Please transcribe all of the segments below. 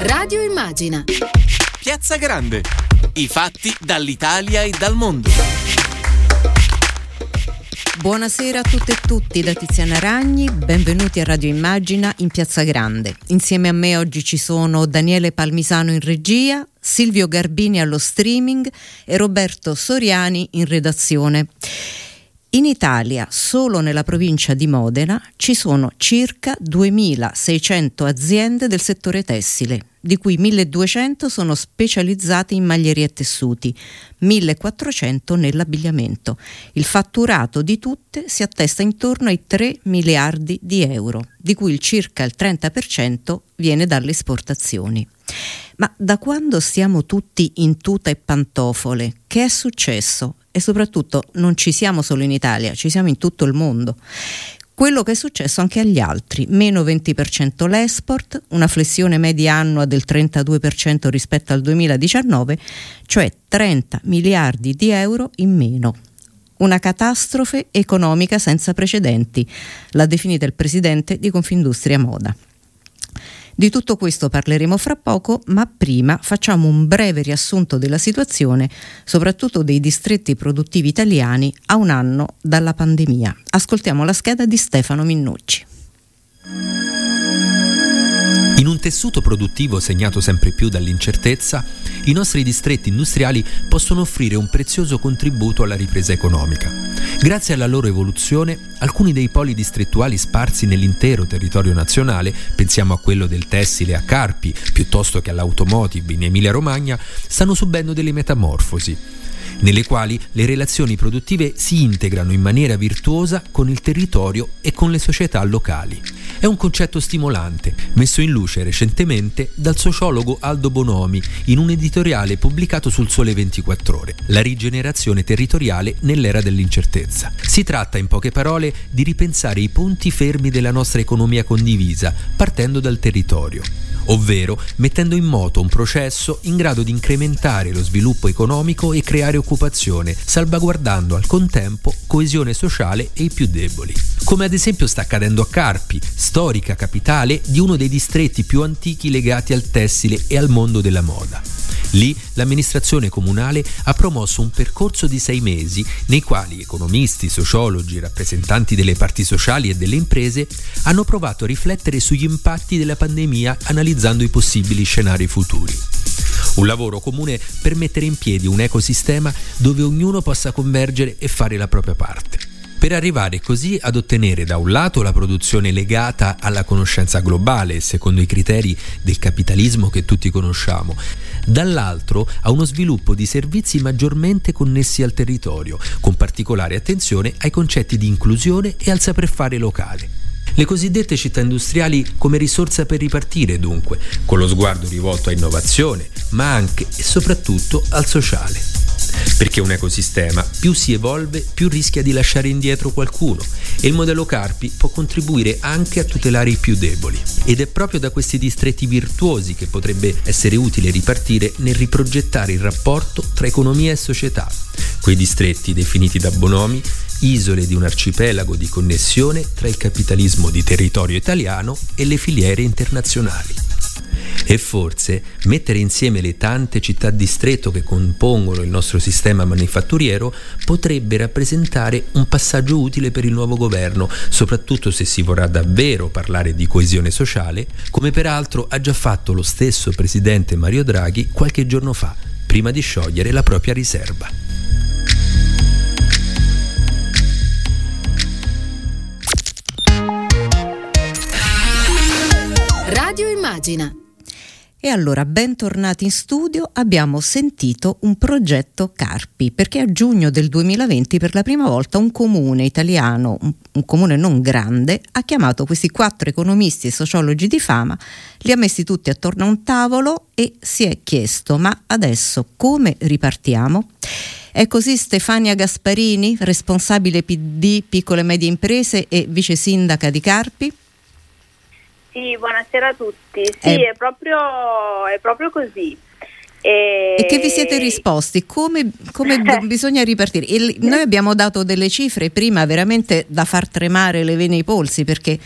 Radio Immagina. Piazza Grande. I fatti dall'Italia e dal mondo. Buonasera a tutte e tutti da Tiziana Ragni, benvenuti a Radio Immagina in Piazza Grande. Insieme a me oggi ci sono Daniele Palmisano in regia, Silvio Garbini allo streaming e Roberto Soriani in redazione. In Italia, solo nella provincia di Modena, ci sono circa 2.600 aziende del settore tessile, di cui 1.200 sono specializzate in maglierie e tessuti, 1.400 nell'abbigliamento. Il fatturato di tutte si attesta intorno ai 3 miliardi di euro, di cui il circa il 30% viene dalle esportazioni. Ma da quando stiamo tutti in tuta e pantofole, che è successo? E soprattutto non ci siamo solo in Italia, ci siamo in tutto il mondo. Quello che è successo anche agli altri, meno 20% l'export, una flessione media annua del 32% rispetto al 2019, cioè 30 miliardi di euro in meno. Una catastrofe economica senza precedenti, l'ha definita il presidente di Confindustria Moda. Di tutto questo parleremo fra poco, ma prima facciamo un breve riassunto della situazione, soprattutto dei distretti produttivi italiani a un anno dalla pandemia. Ascoltiamo la scheda di Stefano Minnucci. In un tessuto produttivo segnato sempre più dall'incertezza, i nostri distretti industriali possono offrire un prezioso contributo alla ripresa economica. Grazie alla loro evoluzione, alcuni dei poli distrettuali sparsi nell'intero territorio nazionale, pensiamo a quello del tessile a Carpi, piuttosto che all'automotive in Emilia-Romagna, stanno subendo delle metamorfosi nelle quali le relazioni produttive si integrano in maniera virtuosa con il territorio e con le società locali. È un concetto stimolante, messo in luce recentemente dal sociologo Aldo Bonomi in un editoriale pubblicato sul Sole 24 Ore, La rigenerazione territoriale nell'era dell'incertezza. Si tratta, in poche parole, di ripensare i punti fermi della nostra economia condivisa, partendo dal territorio ovvero mettendo in moto un processo in grado di incrementare lo sviluppo economico e creare occupazione, salvaguardando al contempo coesione sociale e i più deboli. Come ad esempio sta accadendo a Carpi, storica capitale di uno dei distretti più antichi legati al tessile e al mondo della moda. Lì l'amministrazione comunale ha promosso un percorso di sei mesi nei quali economisti, sociologi, rappresentanti delle parti sociali e delle imprese hanno provato a riflettere sugli impatti della pandemia analizzando i possibili scenari futuri. Un lavoro comune per mettere in piedi un ecosistema dove ognuno possa convergere e fare la propria parte per arrivare così ad ottenere da un lato la produzione legata alla conoscenza globale, secondo i criteri del capitalismo che tutti conosciamo, dall'altro a uno sviluppo di servizi maggiormente connessi al territorio, con particolare attenzione ai concetti di inclusione e al saper fare locale. Le cosiddette città industriali come risorsa per ripartire dunque, con lo sguardo rivolto a innovazione, ma anche e soprattutto al sociale. Perché un ecosistema più si evolve, più rischia di lasciare indietro qualcuno e il modello Carpi può contribuire anche a tutelare i più deboli. Ed è proprio da questi distretti virtuosi che potrebbe essere utile ripartire nel riprogettare il rapporto tra economia e società. Quei distretti definiti da Bonomi isole di un arcipelago di connessione tra il capitalismo di territorio italiano e le filiere internazionali. E forse mettere insieme le tante città distretto che compongono il nostro sistema manifatturiero potrebbe rappresentare un passaggio utile per il nuovo governo, soprattutto se si vorrà davvero parlare di coesione sociale, come peraltro ha già fatto lo stesso presidente Mario Draghi qualche giorno fa, prima di sciogliere la propria riserva. Radio Immagina e allora, bentornati in studio, abbiamo sentito un progetto Carpi, perché a giugno del 2020 per la prima volta un comune italiano, un, un, comune non grande, ha chiamato questi quattro economisti e sociologi di fama, li ha messi tutti attorno a un tavolo e si è chiesto, ma adesso come ripartiamo? È così Stefania Gasparini, responsabile PD Piccole e Medie Imprese e vice sindaca di Carpi? Sì, buonasera a tutti. Sì, eh. è, proprio, è proprio così. E... e... che vi siete risposti? Come, come bisogna ripartire? Il, noi abbiamo dato delle cifre prima veramente da far tremare le vene ai polsi perché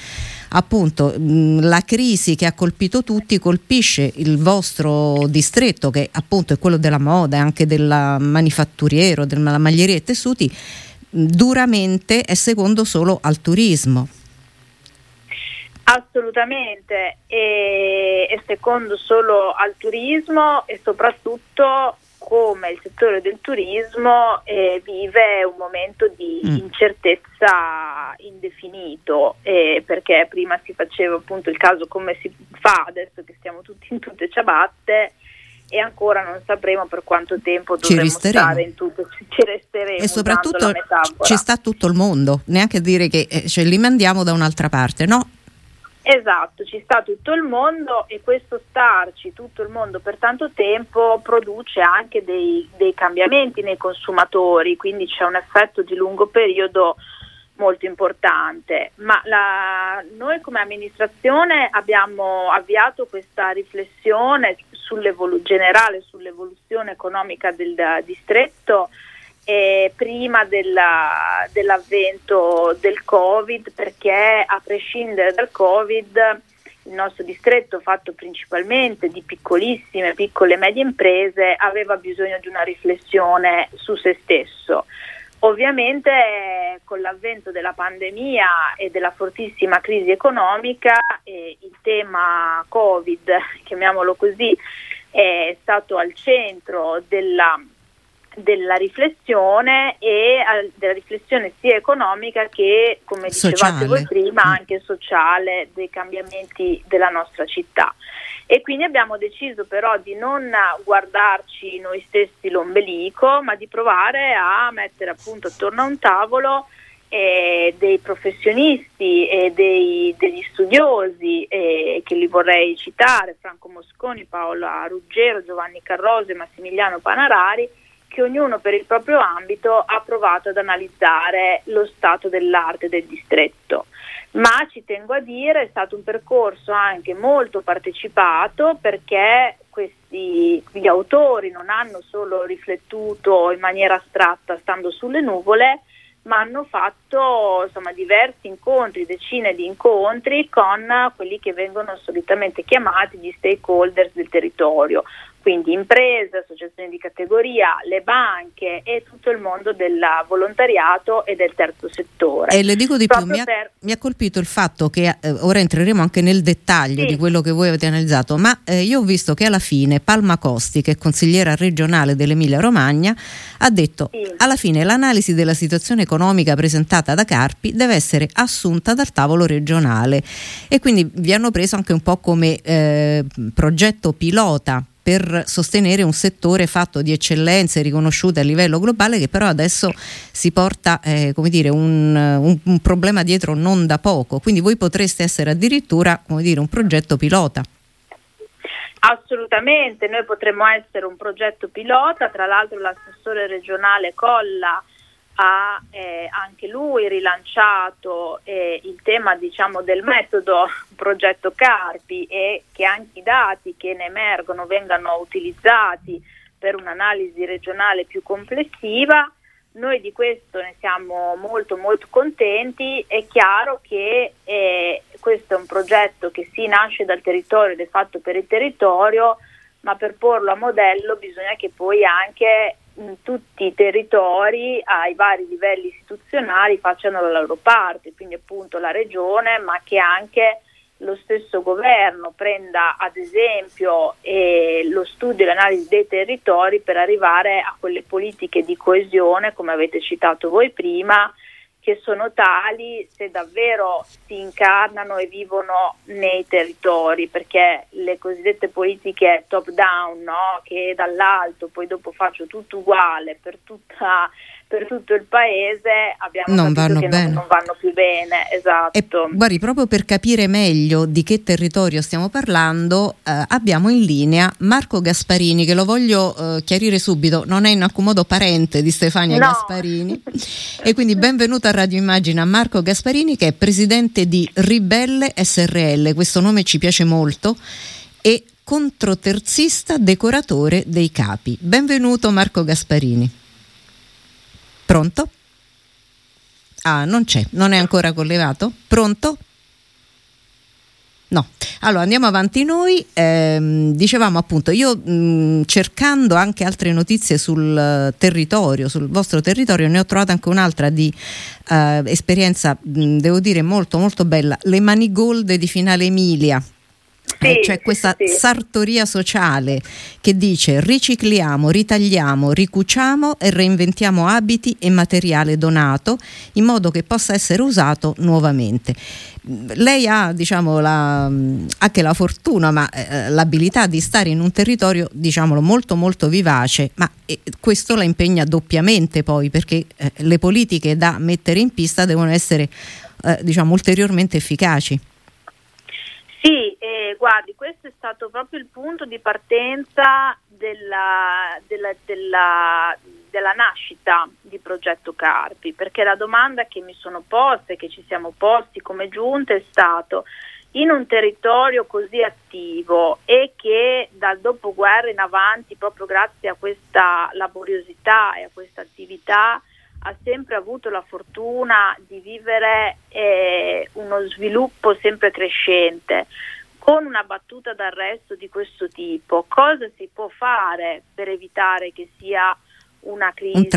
appunto mh, la crisi che ha colpito tutti colpisce il vostro distretto che appunto è quello della moda e anche del manifatturiero, della maglieria e tessuti, duramente è secondo solo al turismo. Assolutamente, e, e secondo solo al turismo e soprattutto come il settore del turismo eh, vive un momento di mm. incertezza indefinito, eh, perché prima si faceva appunto il caso come si fa adesso che stiamo tutti in tutte ciabatte e ancora non sapremo per quanto tempo dovremo stare in tutto, ci resteremo. E soprattutto ci sta tutto il mondo, neanche dire che eh, cioè, li mandiamo da un'altra parte, no? Esatto, ci sta tutto il mondo e questo starci tutto il mondo per tanto tempo produce anche dei, dei cambiamenti nei consumatori, quindi c'è un effetto di lungo periodo molto importante. Ma la, noi come amministrazione abbiamo avviato questa riflessione generale sull'evoluzione economica del distretto eh, prima della, dell'avvento del Covid perché a prescindere dal Covid il nostro distretto fatto principalmente di piccolissime, piccole e medie imprese aveva bisogno di una riflessione su se stesso. Ovviamente con l'avvento della pandemia e della fortissima crisi economica eh, il tema Covid, chiamiamolo così, è stato al centro della della riflessione e della riflessione sia economica che, come dicevate sociale. voi prima, mm. anche sociale dei cambiamenti della nostra città. E quindi abbiamo deciso però di non guardarci noi stessi l'ombelico, ma di provare a mettere appunto attorno a un tavolo eh, dei professionisti e dei, degli studiosi eh, che li vorrei citare, Franco Mosconi, Paola Ruggero, Giovanni Carroso e Massimiliano Panarari, che ognuno per il proprio ambito ha provato ad analizzare lo stato dell'arte del distretto. Ma ci tengo a dire è stato un percorso anche molto partecipato perché questi, gli autori non hanno solo riflettuto in maniera astratta stando sulle nuvole, ma hanno fatto insomma, diversi incontri, decine di incontri con quelli che vengono solitamente chiamati gli stakeholders del territorio, quindi imprese, associazioni di categoria, le banche e tutto il mondo del volontariato e del terzo settore. E le dico di Proprio più, mi ha, mi ha, colpito il fatto che eh, ora entreremo anche nel dettaglio sì. di quello che voi avete analizzato, ma eh, io ho visto che alla fine Palma Costi, che è consigliera regionale dell'Emilia Romagna, ha detto sì. alla fine l'analisi della situazione economica presentata da Carpi deve essere assunta dal tavolo regionale e quindi vi hanno preso anche un po' come eh, progetto pilota per sostenere un settore fatto di eccellenze riconosciute a livello globale che però adesso si porta eh, dire, un, un, un, problema dietro non da poco. Quindi voi potreste essere addirittura dire, un progetto pilota. Assolutamente, noi potremmo essere un progetto pilota, tra l'altro l'assessore regionale Colla ha eh, anche lui rilanciato eh, il tema diciamo, del metodo progetto Carpi e che anche i dati che ne emergono vengano utilizzati per un'analisi regionale più complessiva. Noi di questo ne siamo molto molto contenti, è chiaro che eh, questo è un progetto che si nasce dal territorio ed è fatto per il territorio, ma per porlo a modello bisogna che poi anche tutti i territori ai vari livelli istituzionali facciano la loro parte, quindi appunto la regione, ma che anche lo stesso governo prenda ad esempio eh, lo studio e l'analisi dei territori per arrivare a quelle politiche di coesione, come avete citato voi prima, che sono tali se davvero si incarnano e vivono nei territori, perché le cosiddette politiche top down, no? che dall'alto poi dopo faccio tutto uguale per tutta per tutto il paese abbiamo non vanno che bene. Non, non, vanno più bene, esatto. E, guardi, proprio per capire meglio di che territorio stiamo parlando, eh, abbiamo in linea Marco Gasparini, che lo voglio eh, chiarire subito, non è in alcun modo parente di Stefania no. Gasparini. e quindi benvenuto a Radio Immagina Marco Gasparini, che è presidente di Ribelle SRL, questo nome ci piace molto, e controterzista decoratore dei capi. Benvenuto Marco Gasparini. Pronto? Ah, non c'è, non è ancora collegato? Pronto? No, allora andiamo avanti noi. Eh, dicevamo appunto, io mh, cercando anche altre notizie sul territorio, sul vostro territorio, ne ho trovata anche un'altra di eh, esperienza, mh, devo dire molto molto bella, le Manigolde di Finale Emilia. Eh, c'è questa sì. sartoria sociale che dice ricicliamo, ritagliamo, ricuciamo e reinventiamo abiti e materiale donato in modo che possa essere usato nuovamente. Lei ha diciamo, la, anche la fortuna, ma eh, l'abilità di stare in un territorio diciamolo, molto molto vivace, ma eh, questo la impegna doppiamente poi perché eh, le politiche da mettere in pista devono essere eh, diciamo, ulteriormente efficaci. Sì, eh, guardi, questo è stato proprio il punto di partenza della, della, della, della, nascita di Progetto Carpi, perché la domanda che mi sono posta e che ci siamo posti come giunta è stato in un territorio così attivo e che dal dopoguerra in avanti, proprio grazie a questa laboriosità e a questa attività, ha sempre avuto la fortuna di vivere eh, uno sviluppo sempre crescente. Con una battuta d'arresto di questo tipo, cosa si può fare per evitare che sia una crisi un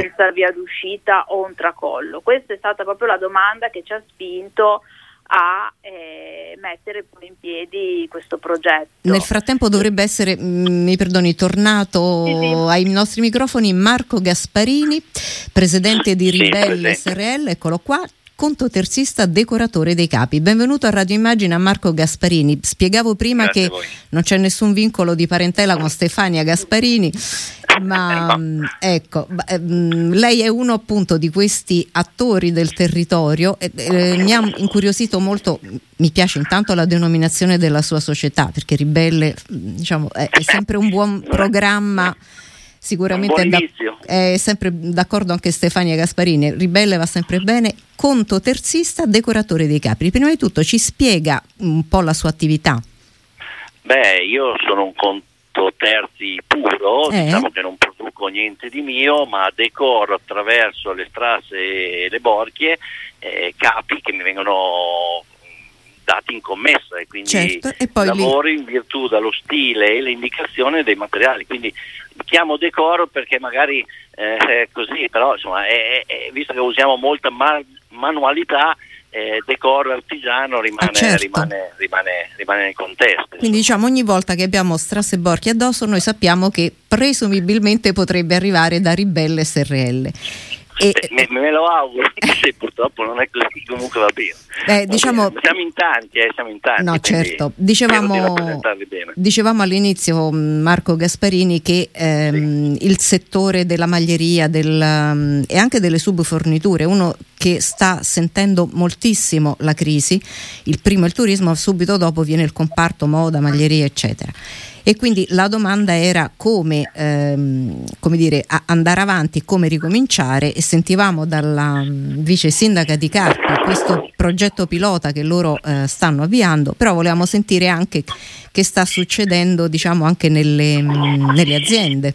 senza via d'uscita o un tracollo? Questa è stata proprio la domanda che ci ha spinto a eh, mettere poi in piedi questo progetto. Nel frattempo dovrebbe essere, mm, mi perdoni, tornato sì, sì. ai nostri microfoni Marco Gasparini, presidente di Ribelle sì, SRL, eccolo qua, conto terzista decoratore dei capi. Benvenuto a Radio Immagina Marco Gasparini. Spiegavo prima Grazie che non c'è nessun vincolo di parentela con Stefania Gasparini, ma mm, ecco, mm, lei è uno appunto di questi attori del territorio e eh, mi ha incuriosito molto, mi piace intanto la denominazione della sua società, perché Ribelle diciamo, è, è sempre un buon programma sicuramente è, da, è, sempre d'accordo anche Stefania Gasparini, Ribelle va sempre bene, conto terzista, decoratore dei capri. Prima di tutto ci spiega un po' la sua attività. Beh, io sono un conto terzi puro, eh? diciamo che non produco niente di mio, ma decoro attraverso le strasse e le borchie eh, capi che mi vengono dati in commessa e quindi certo, e lavoro lì... in virtù dallo stile e le indicazioni dei materiali. Quindi chiamo decoro perché magari eh, è così, però insomma, è, è, visto che usiamo molta ma- manualità, eh, decoro artigiano rimane, ah, certo. rimane, rimane, rimane, nel contesto. Quindi diciamo ogni volta che abbiamo strasse borchi addosso noi sappiamo che presumibilmente potrebbe arrivare da Ribelle SRL. E, me, me, lo auguro, sì, purtroppo non è così, comunque va bene. Beh, diciamo, siamo in tanti, eh, siamo in tanti. No, certo. Dicevamo, dicevamo, all'inizio, mm, Marco Gasparini, che ehm, sì. il settore della maglieria del, um, e anche delle subforniture, uno che sta sentendo moltissimo la crisi, il primo è il turismo, subito dopo viene il comparto moda, maglieria, eccetera e quindi la domanda era come, ehm, come dire, andare avanti, come ricominciare e sentivamo dalla mm, vice sindaca di Carpi questo progetto pilota che loro eh, stanno avviando, però volevamo sentire anche che sta succedendo diciamo anche nelle, mm, nelle aziende.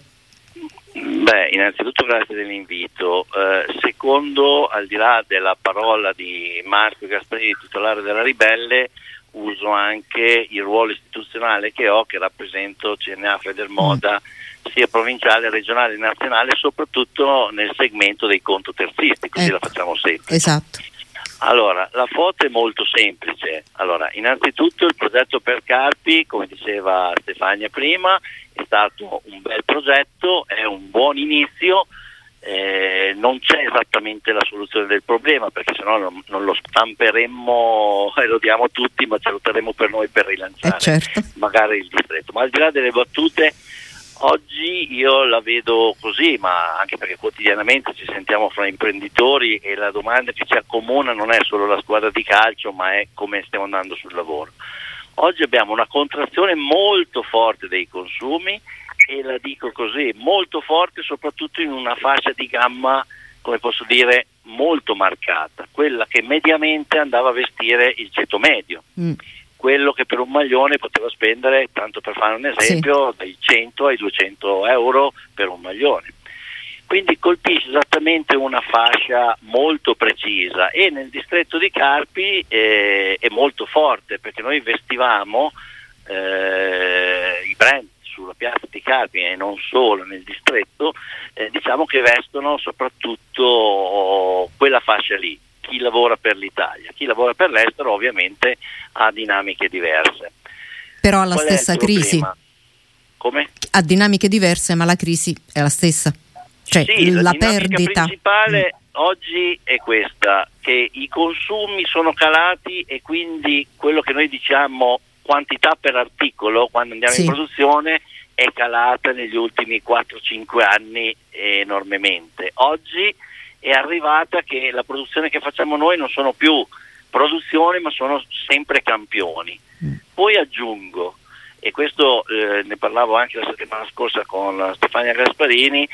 Beh, innanzitutto grazie dell'invito. Eh, secondo, al di là della parola di Marco Gasparini, titolare della Ribelle, uso anche il ruolo istituzionale che ho, che rappresento CNA Federmoda, mm. sia provinciale, regionale, nazionale, soprattutto nel segmento dei conto terzisti, così ecco. la facciamo sempre. Esatto. Allora, la foto è molto semplice. Allora, innanzitutto il progetto per Carpi, come diceva Stefania prima, è stato un bel progetto, è un buon inizio, eh, non c'è esattamente la soluzione del problema perché sennò non, non lo stamperemmo e lo diamo a tutti ma ce lo terremo per noi per rilanciare eh certo. magari il distretto ma al di là delle battute oggi io la vedo così ma anche perché quotidianamente ci sentiamo fra imprenditori e la domanda che ci accomuna non è solo la squadra di calcio ma è come stiamo andando sul lavoro oggi abbiamo una contrazione molto forte dei consumi e la dico così, molto forte soprattutto in una fascia di gamma, come posso dire, molto marcata, quella che mediamente andava a vestire il ceto medio. Mm. Quello che per un maglione poteva spendere, tanto per fare un esempio, sì. dai 100 ai 200 euro per un maglione. quindi colpisce esattamente una fascia molto precisa e nel distretto di Carpi eh, è molto forte perché noi vestivamo eh, i brand sulla piazza di Carpi e non solo nel distretto, eh, diciamo che vestono soprattutto quella fascia lì, chi lavora per l'Italia, chi lavora per l'estero ovviamente ha dinamiche diverse. Però ha la Qual stessa crisi. Come? Ha dinamiche diverse, ma la crisi è la stessa. Cioè, sì, la, la perdita principale mm. oggi è questa, che i consumi sono calati e quindi quello che noi diciamo quantità per articolo quando andiamo sì. in produzione è calata negli ultimi 4-5 anni enormemente. Oggi è arrivata che la produzione che facciamo noi non sono più produzioni ma sono sempre campioni. Mm. Poi aggiungo, e questo eh, ne parlavo anche la settimana scorsa con Stefania Gasparini,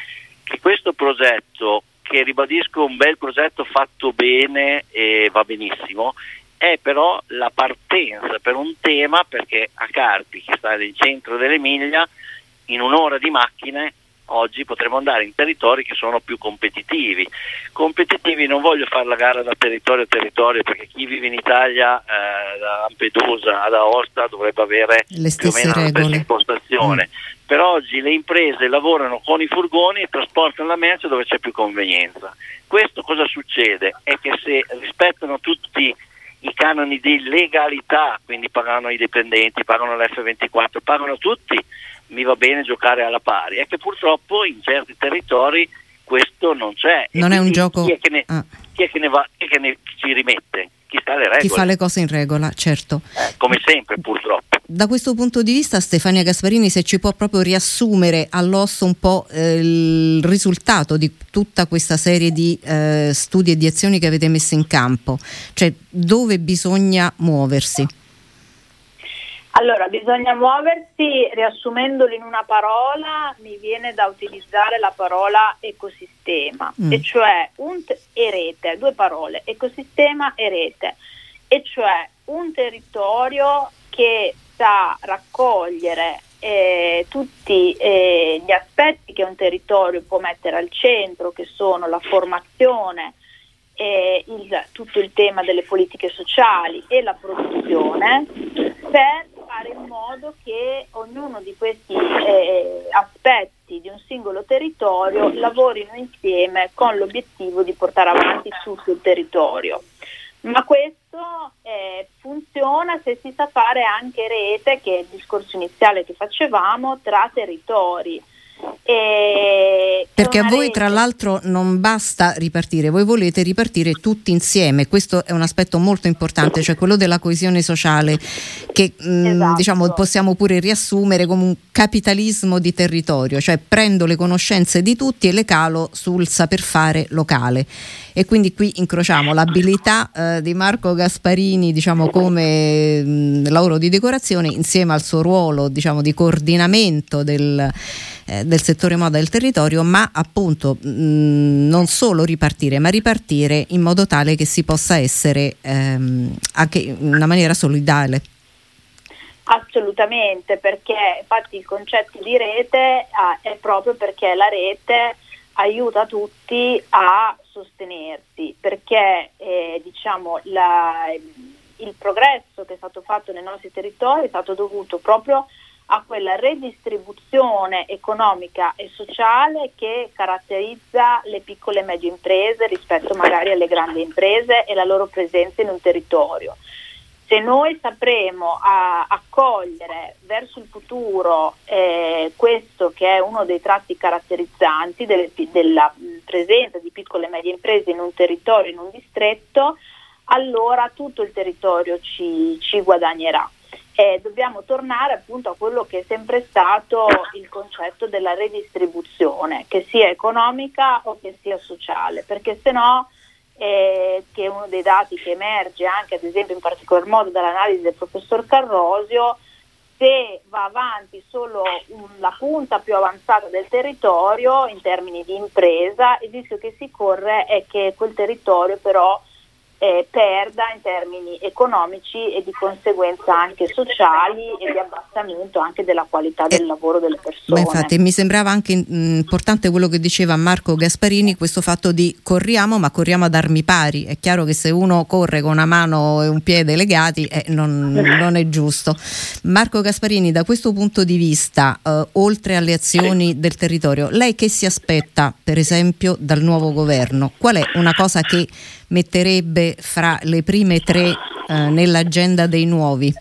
che questo progetto, che ribadisco un bel progetto fatto bene e va benissimo, è però la partenza per un tema perché a Carpi, che sta nel centro dell'Emilia, in un'ora di macchine oggi potremo andare in territori che sono più competitivi. Competitivi non voglio fare la gara da territorio a territorio perché chi vive in Italia, eh, da Lampedusa ad Aosta, dovrebbe avere le più o meno regole. la stessa impostazione. Mm. Per oggi le imprese lavorano con i furgoni e trasportano la merce dove c'è più convenienza. Questo cosa succede? È che se rispettano tutti i canoni di legalità, quindi pagano i dipendenti, pagano l'F24, pagano tutti, mi va bene giocare alla pari. È che purtroppo in certi territori questo non c'è. Non è un gioco... Chi è che ne, ah. chi è che ne, va, chi è che ne ci rimette? Chi? Chi fa le cose in regola, certo. Eh, come sempre, purtroppo. Da questo punto di vista, Stefania Gasparini, se ci può proprio riassumere all'osso un po' eh, il risultato di tutta questa serie di eh, studi e di azioni che avete messo in campo, cioè dove bisogna muoversi. Allora, bisogna muoversi, riassumendolo in una parola, mi viene da utilizzare la parola ecosistema, mm. e cioè un te- e rete, due parole, ecosistema e rete, e cioè un territorio che sa raccogliere eh, tutti eh, gli aspetti che un territorio può mettere al centro, che sono la formazione, eh, il, tutto il tema delle politiche sociali e la produzione, per fare in modo che ognuno di questi eh, aspetti di un singolo territorio lavorino insieme con l'obiettivo di portare avanti tutto il territorio. Ma questo eh, funziona se si sa fare anche rete, che è il discorso iniziale che facevamo, tra territori. Perché a voi rete... tra l'altro non basta ripartire, voi volete ripartire tutti insieme, questo è un aspetto molto importante, cioè quello della coesione sociale che mm, esatto. mh, diciamo, possiamo pure riassumere come un capitalismo di territorio, cioè prendo le conoscenze di tutti e le calo sul saper fare locale. E quindi qui incrociamo l'abilità eh, di Marco Gasparini diciamo, come mh, mm, lavoro di decorazione insieme al suo ruolo diciamo, di coordinamento del, eh, del, settore moda del territorio, ma appunto mh, mm, non solo ripartire, ma ripartire in modo tale che si possa essere ehm, anche in una maniera solidale. Assolutamente, perché infatti il concetto di rete ah, è proprio perché la rete aiuta tutti a sostenersi perché eh, diciamo, la, il progresso che è stato fatto nei nostri territori è stato dovuto proprio a quella redistribuzione economica e sociale che caratterizza le piccole e medie imprese rispetto magari alle grandi imprese e la loro presenza in un territorio se noi sapremo accogliere verso il futuro eh, questo che è uno dei tratti caratterizzanti delle, della presenza di piccole e medie imprese in un territorio, in un distretto, allora tutto il territorio ci, ci guadagnerà. E dobbiamo tornare appunto a quello che è sempre stato il concetto della redistribuzione, che sia economica o che sia sociale, perché se no eh, che è uno dei dati che emerge anche ad esempio in particolar modo dall'analisi del professor Carrosio, se va avanti solo la punta più avanzata del territorio in termini di impresa, il rischio che si corre è che quel territorio però eh, perda in termini economici e di conseguenza anche sociali e di abbassamento anche della qualità del eh, lavoro delle persone. Ma infatti mi sembrava anche mm, importante quello che diceva Marco Gasparini, questo fatto di corriamo ma corriamo ad armi pari. È chiaro che se uno corre con una mano e un piede legati eh, non, non, è giusto. Marco Gasparini, da questo punto di vista, eh, oltre alle azioni del territorio, lei che si aspetta per esempio dal nuovo governo? Qual è una cosa che metterebbe fra le prime tre eh, nell'agenda dei nuovi?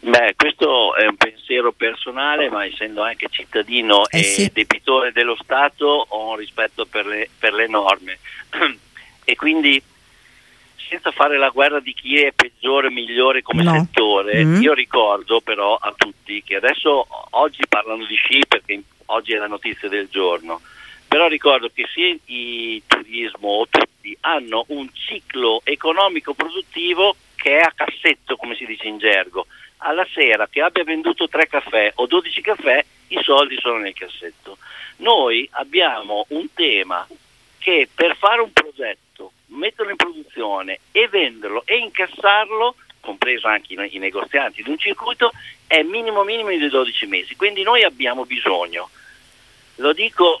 Beh, questo è un pensiero personale, ma essendo anche cittadino eh e sì. debitore dello Stato ho un rispetto per le, per le norme e quindi senza fare la guerra di chi è peggiore o migliore come no. settore, mm. io ricordo però a tutti che adesso oggi parlano di sci perché oggi è la notizia del giorno, però ricordo che sia il turismo o tutti hanno un ciclo economico produttivo che è a cassetto, come si dice in gergo. Alla sera che abbia venduto 3 caffè o 12 caffè, i soldi sono nel cassetto. Noi abbiamo un tema che per fare un progetto, metterlo in produzione e venderlo e incassarlo, compreso anche i, i negozianti di un circuito, è minimo minimo di 12 mesi. Quindi noi abbiamo bisogno, lo dico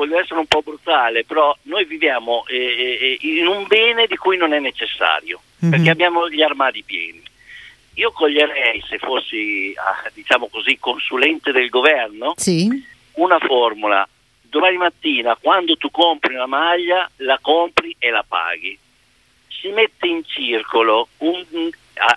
voglio essere un po' brutale, però noi viviamo eh, eh, in un bene di cui non è necessario, mm-hmm. perché abbiamo gli armadi pieni. Io coglierei, se fossi, ah, diciamo così, consulente del governo, sì. una formula. Domani mattina, quando tu compri una maglia, la compri e la paghi. Si mette in circolo un,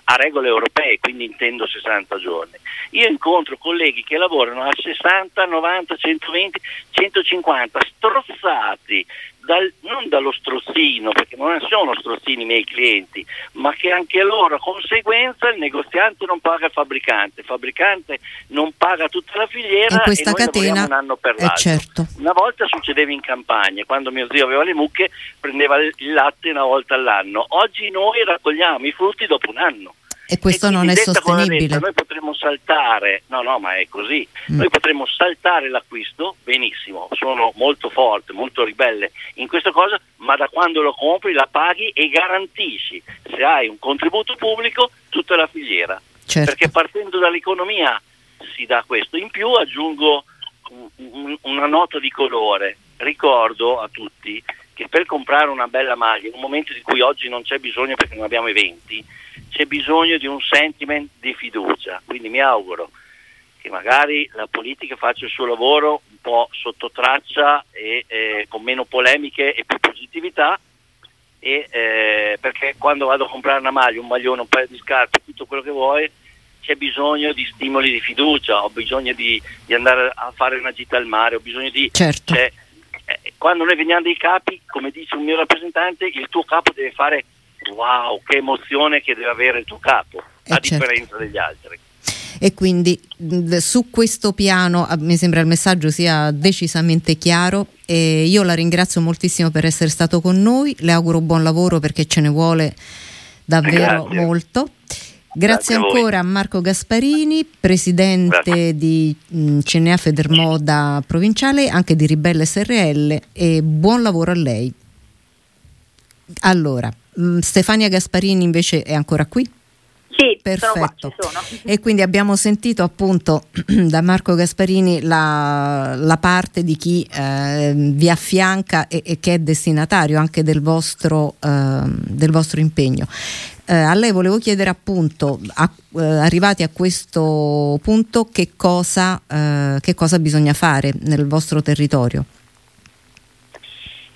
a, regole europee, quindi intendo 60 giorni. Io incontro colleghi che lavorano a 60, 90, 120, 150, strozzati, dal, non dallo strozzino, perché non sono strozzini i miei clienti, ma che anche loro, conseguenza, il negoziante non paga il fabbricante, il fabbricante non paga tutta la filiera in questa e catena, un anno per l'altro. Certo. Una volta succedeva in campagna, quando mio zio aveva le mucche, prendeva il latte una volta all'anno. Oggi noi raccogliamo i frutti dopo un anno. E questo e non è sostenibile. Noi saltare, no, no, ma è così. Mm. Noi potremmo saltare l'acquisto, benissimo, sono molto forte, molto ribelle in questa cosa, ma da quando lo compri la paghi e garantisci, se hai un contributo pubblico, tutta la filiera. Certo. Perché partendo dall'economia si dà questo. In più aggiungo un, una nota di colore. Ricordo a tutti che per comprare una bella maglia, in un momento di cui oggi non c'è bisogno perché non abbiamo eventi, c'è bisogno di un sentiment di fiducia, quindi mi auguro che magari la politica faccia il suo lavoro un po' sotto traccia e eh, con meno polemiche e più positività e, eh, perché quando vado a comprare una maglia, un maglione, un paio di scarpe, tutto quello che vuoi, c'è bisogno di stimoli di fiducia, ho bisogno di, di andare a fare una gita al mare, ho bisogno di... Certo. Cioè, quando noi veniamo dei capi, come dice un mio rappresentante, il tuo capo deve fare wow, che emozione che deve avere il tuo capo, eh a certo. differenza degli altri. E quindi su questo piano mi sembra il messaggio sia decisamente chiaro e io la ringrazio moltissimo per essere stato con noi, le auguro buon lavoro perché ce ne vuole davvero Grazie. molto. Grazie, Grazie ancora a, Marco Gasparini, presidente Grazie. di mh, CNA Federmoda provinciale, anche di Ribelle SRL e buon lavoro a lei. Allora, mh, Stefania Gasparini invece è ancora qui? Sì, perfetto. Sono qua. E quindi abbiamo sentito appunto da Marco Gasparini la, la parte di chi eh, vi affianca e, e, che è destinatario anche del vostro, eh, del vostro impegno. Eh, a lei volevo chiedere appunto, a, eh, arrivati a questo punto, che cosa, eh, che cosa bisogna fare nel vostro territorio?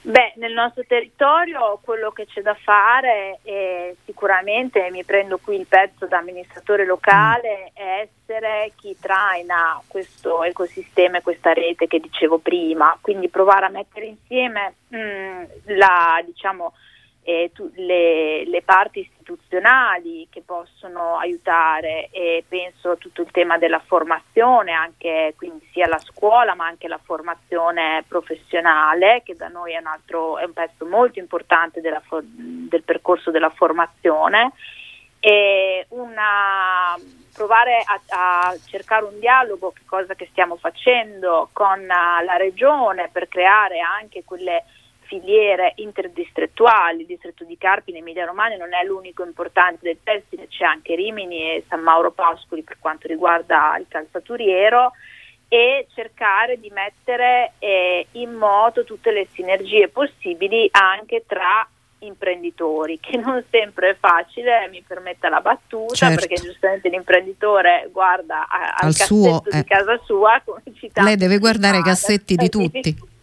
Beh, nel nostro territorio quello che c'è da fare è sicuramente, mi prendo qui il pezzo da amministratore locale, è essere chi traina questo ecosistema e questa rete che dicevo prima, quindi provare a mettere insieme mh, mm, la, diciamo, eh, tu, le, le, parti istituzionali che possono aiutare e penso a tutto il tema della formazione, anche quindi sia la scuola ma anche la formazione professionale che da noi è un, altro, è un pezzo molto importante della, del percorso della formazione. E una, provare a, a, cercare un dialogo, che cosa che stiamo facendo con la regione per creare anche quelle filiere interdistrettuali, il distretto di Carpi in Emilia Romagna non è l'unico importante del tessile, c'è anche Rimini e San Mauro Pascoli per quanto riguarda il calzaturiero e cercare di mettere eh, in moto tutte le sinergie possibili anche tra imprenditori, che non sempre è facile, mi permetta la battuta, certo. perché giustamente l'imprenditore guarda a, al, al suo, eh. di casa sua, Lei deve guardare i cassetti di tutti.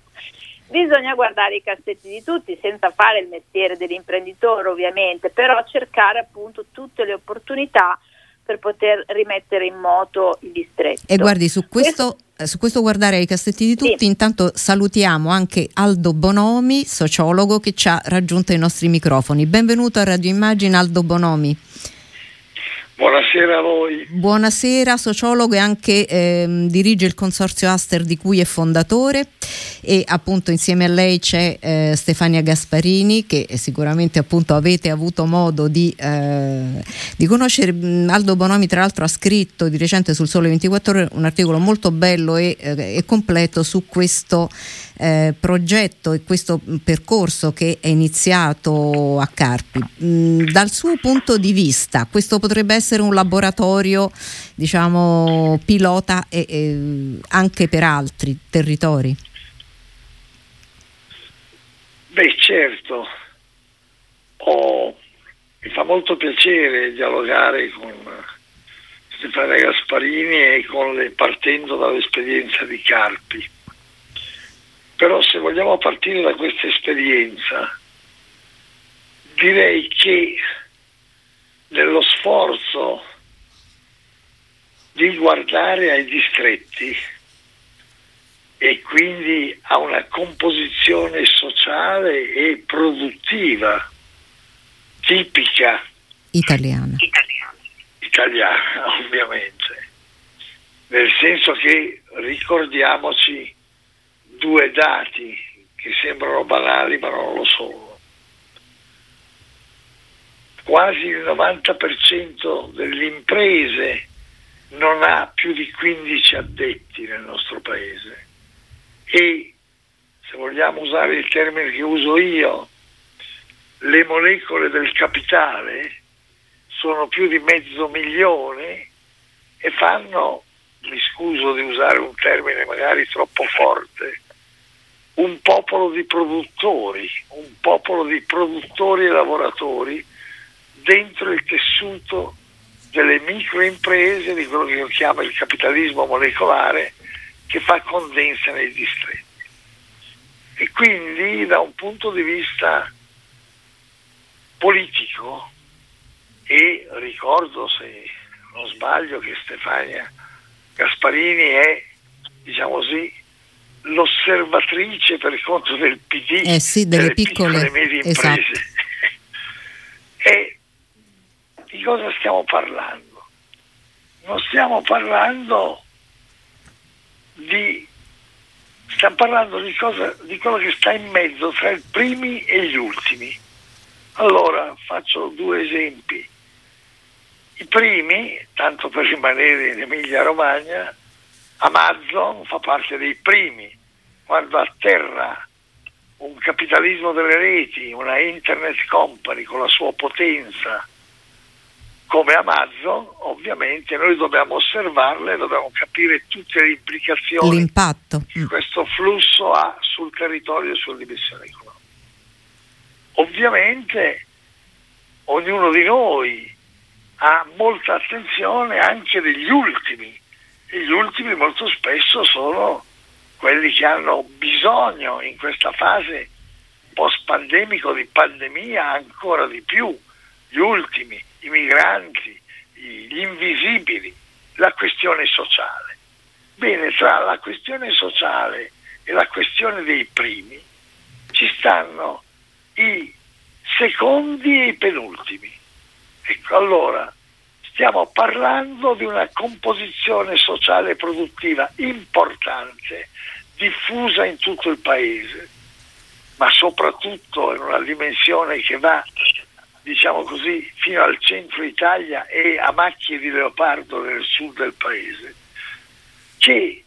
Bisogna guardare i cassetti di tutti senza fare il mestiere dell'imprenditore ovviamente, però cercare appunto tutte le opportunità per poter rimettere in moto il distretto. E guardi, su questo, questo... su questo guardare ai cassetti di tutti, sì. intanto salutiamo anche Aldo Bonomi, sociologo che ci ha raggiunto ai nostri microfoni. Benvenuto a Radio Immagine Aldo Bonomi. Buonasera a voi. Buonasera, sociologo e anche ehm, dirige il consorzio Aster di cui è fondatore e appunto insieme a lei c'è eh, Stefania Gasparini che sicuramente appunto avete avuto modo di, eh, di conoscere. Mm, Aldo Bonomi tra l'altro ha scritto di recente sul Sole 24 ore un articolo molto bello e, eh, e completo su questo eh, progetto e questo percorso che è iniziato a Carpi. Mm, dal suo punto di vista, questo potrebbe essere un laboratorio, diciamo, pilota e, e anche per altri territori? Beh, certo. Oh, mi fa molto piacere dialogare con Stefania Gasparini e le, partendo dall'esperienza di Carpi però se vogliamo partire da questa esperienza, direi che nello sforzo di guardare ai distretti e quindi a una composizione sociale e produttiva tipica italiana. Italiana, ovviamente. Nel senso che ricordiamoci due dati che sembrano banali ma non lo sono. Quasi il 90% delle imprese non ha più di 15 addetti nel nostro paese e se vogliamo usare il termine che uso io, le molecole del capitale sono più di mezzo milione e fanno, mi scuso di usare un termine magari troppo forte, un popolo di produttori, un popolo di produttori e lavoratori dentro il tessuto delle microimprese, di quello che io chiamo il capitalismo molecolare, che fa condensa nei distretti. E quindi da un punto di vista politico, e ricordo se non sbaglio che Stefania Gasparini è, diciamo così, l'osservatrice per conto del PD eh sì, delle, delle piccole, piccole medie imprese. Esatto. e di cosa stiamo parlando? Non stiamo parlando di stiamo parlando di, cosa, di quello che sta in mezzo tra i primi e gli ultimi. Allora faccio due esempi. I primi, tanto per rimanere in Emilia Romagna, Amazon fa parte dei primi, quando atterra un capitalismo delle reti, una internet company con la sua potenza come Amazon, ovviamente noi dobbiamo osservarle dobbiamo capire tutte le implicazioni L'impatto. che mm. questo flusso ha sul territorio e sulla dimensione economica. Ovviamente ognuno di noi ha molta attenzione anche degli ultimi e gli ultimi molto spesso sono quelli che hanno bisogno in questa fase post-pandemico di pandemia ancora di più, gli ultimi, i migranti, gli invisibili, la questione sociale. Bene, tra la questione sociale e la questione dei primi ci stanno i secondi e i penultimi. Ecco, allora stiamo parlando di una composizione sociale e produttiva importante, diffusa in tutto il paese, ma soprattutto in una dimensione che va, diciamo così, fino al centro Italia e a macchie di leopardo nel sud del paese, che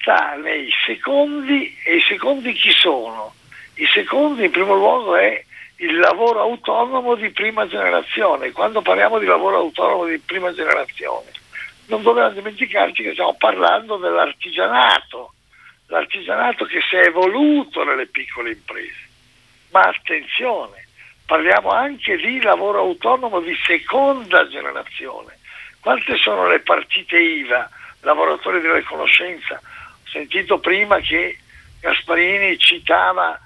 sta nei secondi, e i secondi chi sono? Il secondo in primo luogo è il lavoro autonomo di prima generazione. Quando parliamo di lavoro autonomo di prima generazione, non dobbiamo dimenticarci che stiamo parlando dell'artigianato, l'artigianato che si è evoluto nelle piccole imprese. Ma attenzione, parliamo anche di lavoro autonomo di seconda generazione. Quante sono le partite IVA, lavoratori della conoscenza? Ho sentito prima che Gasparini citava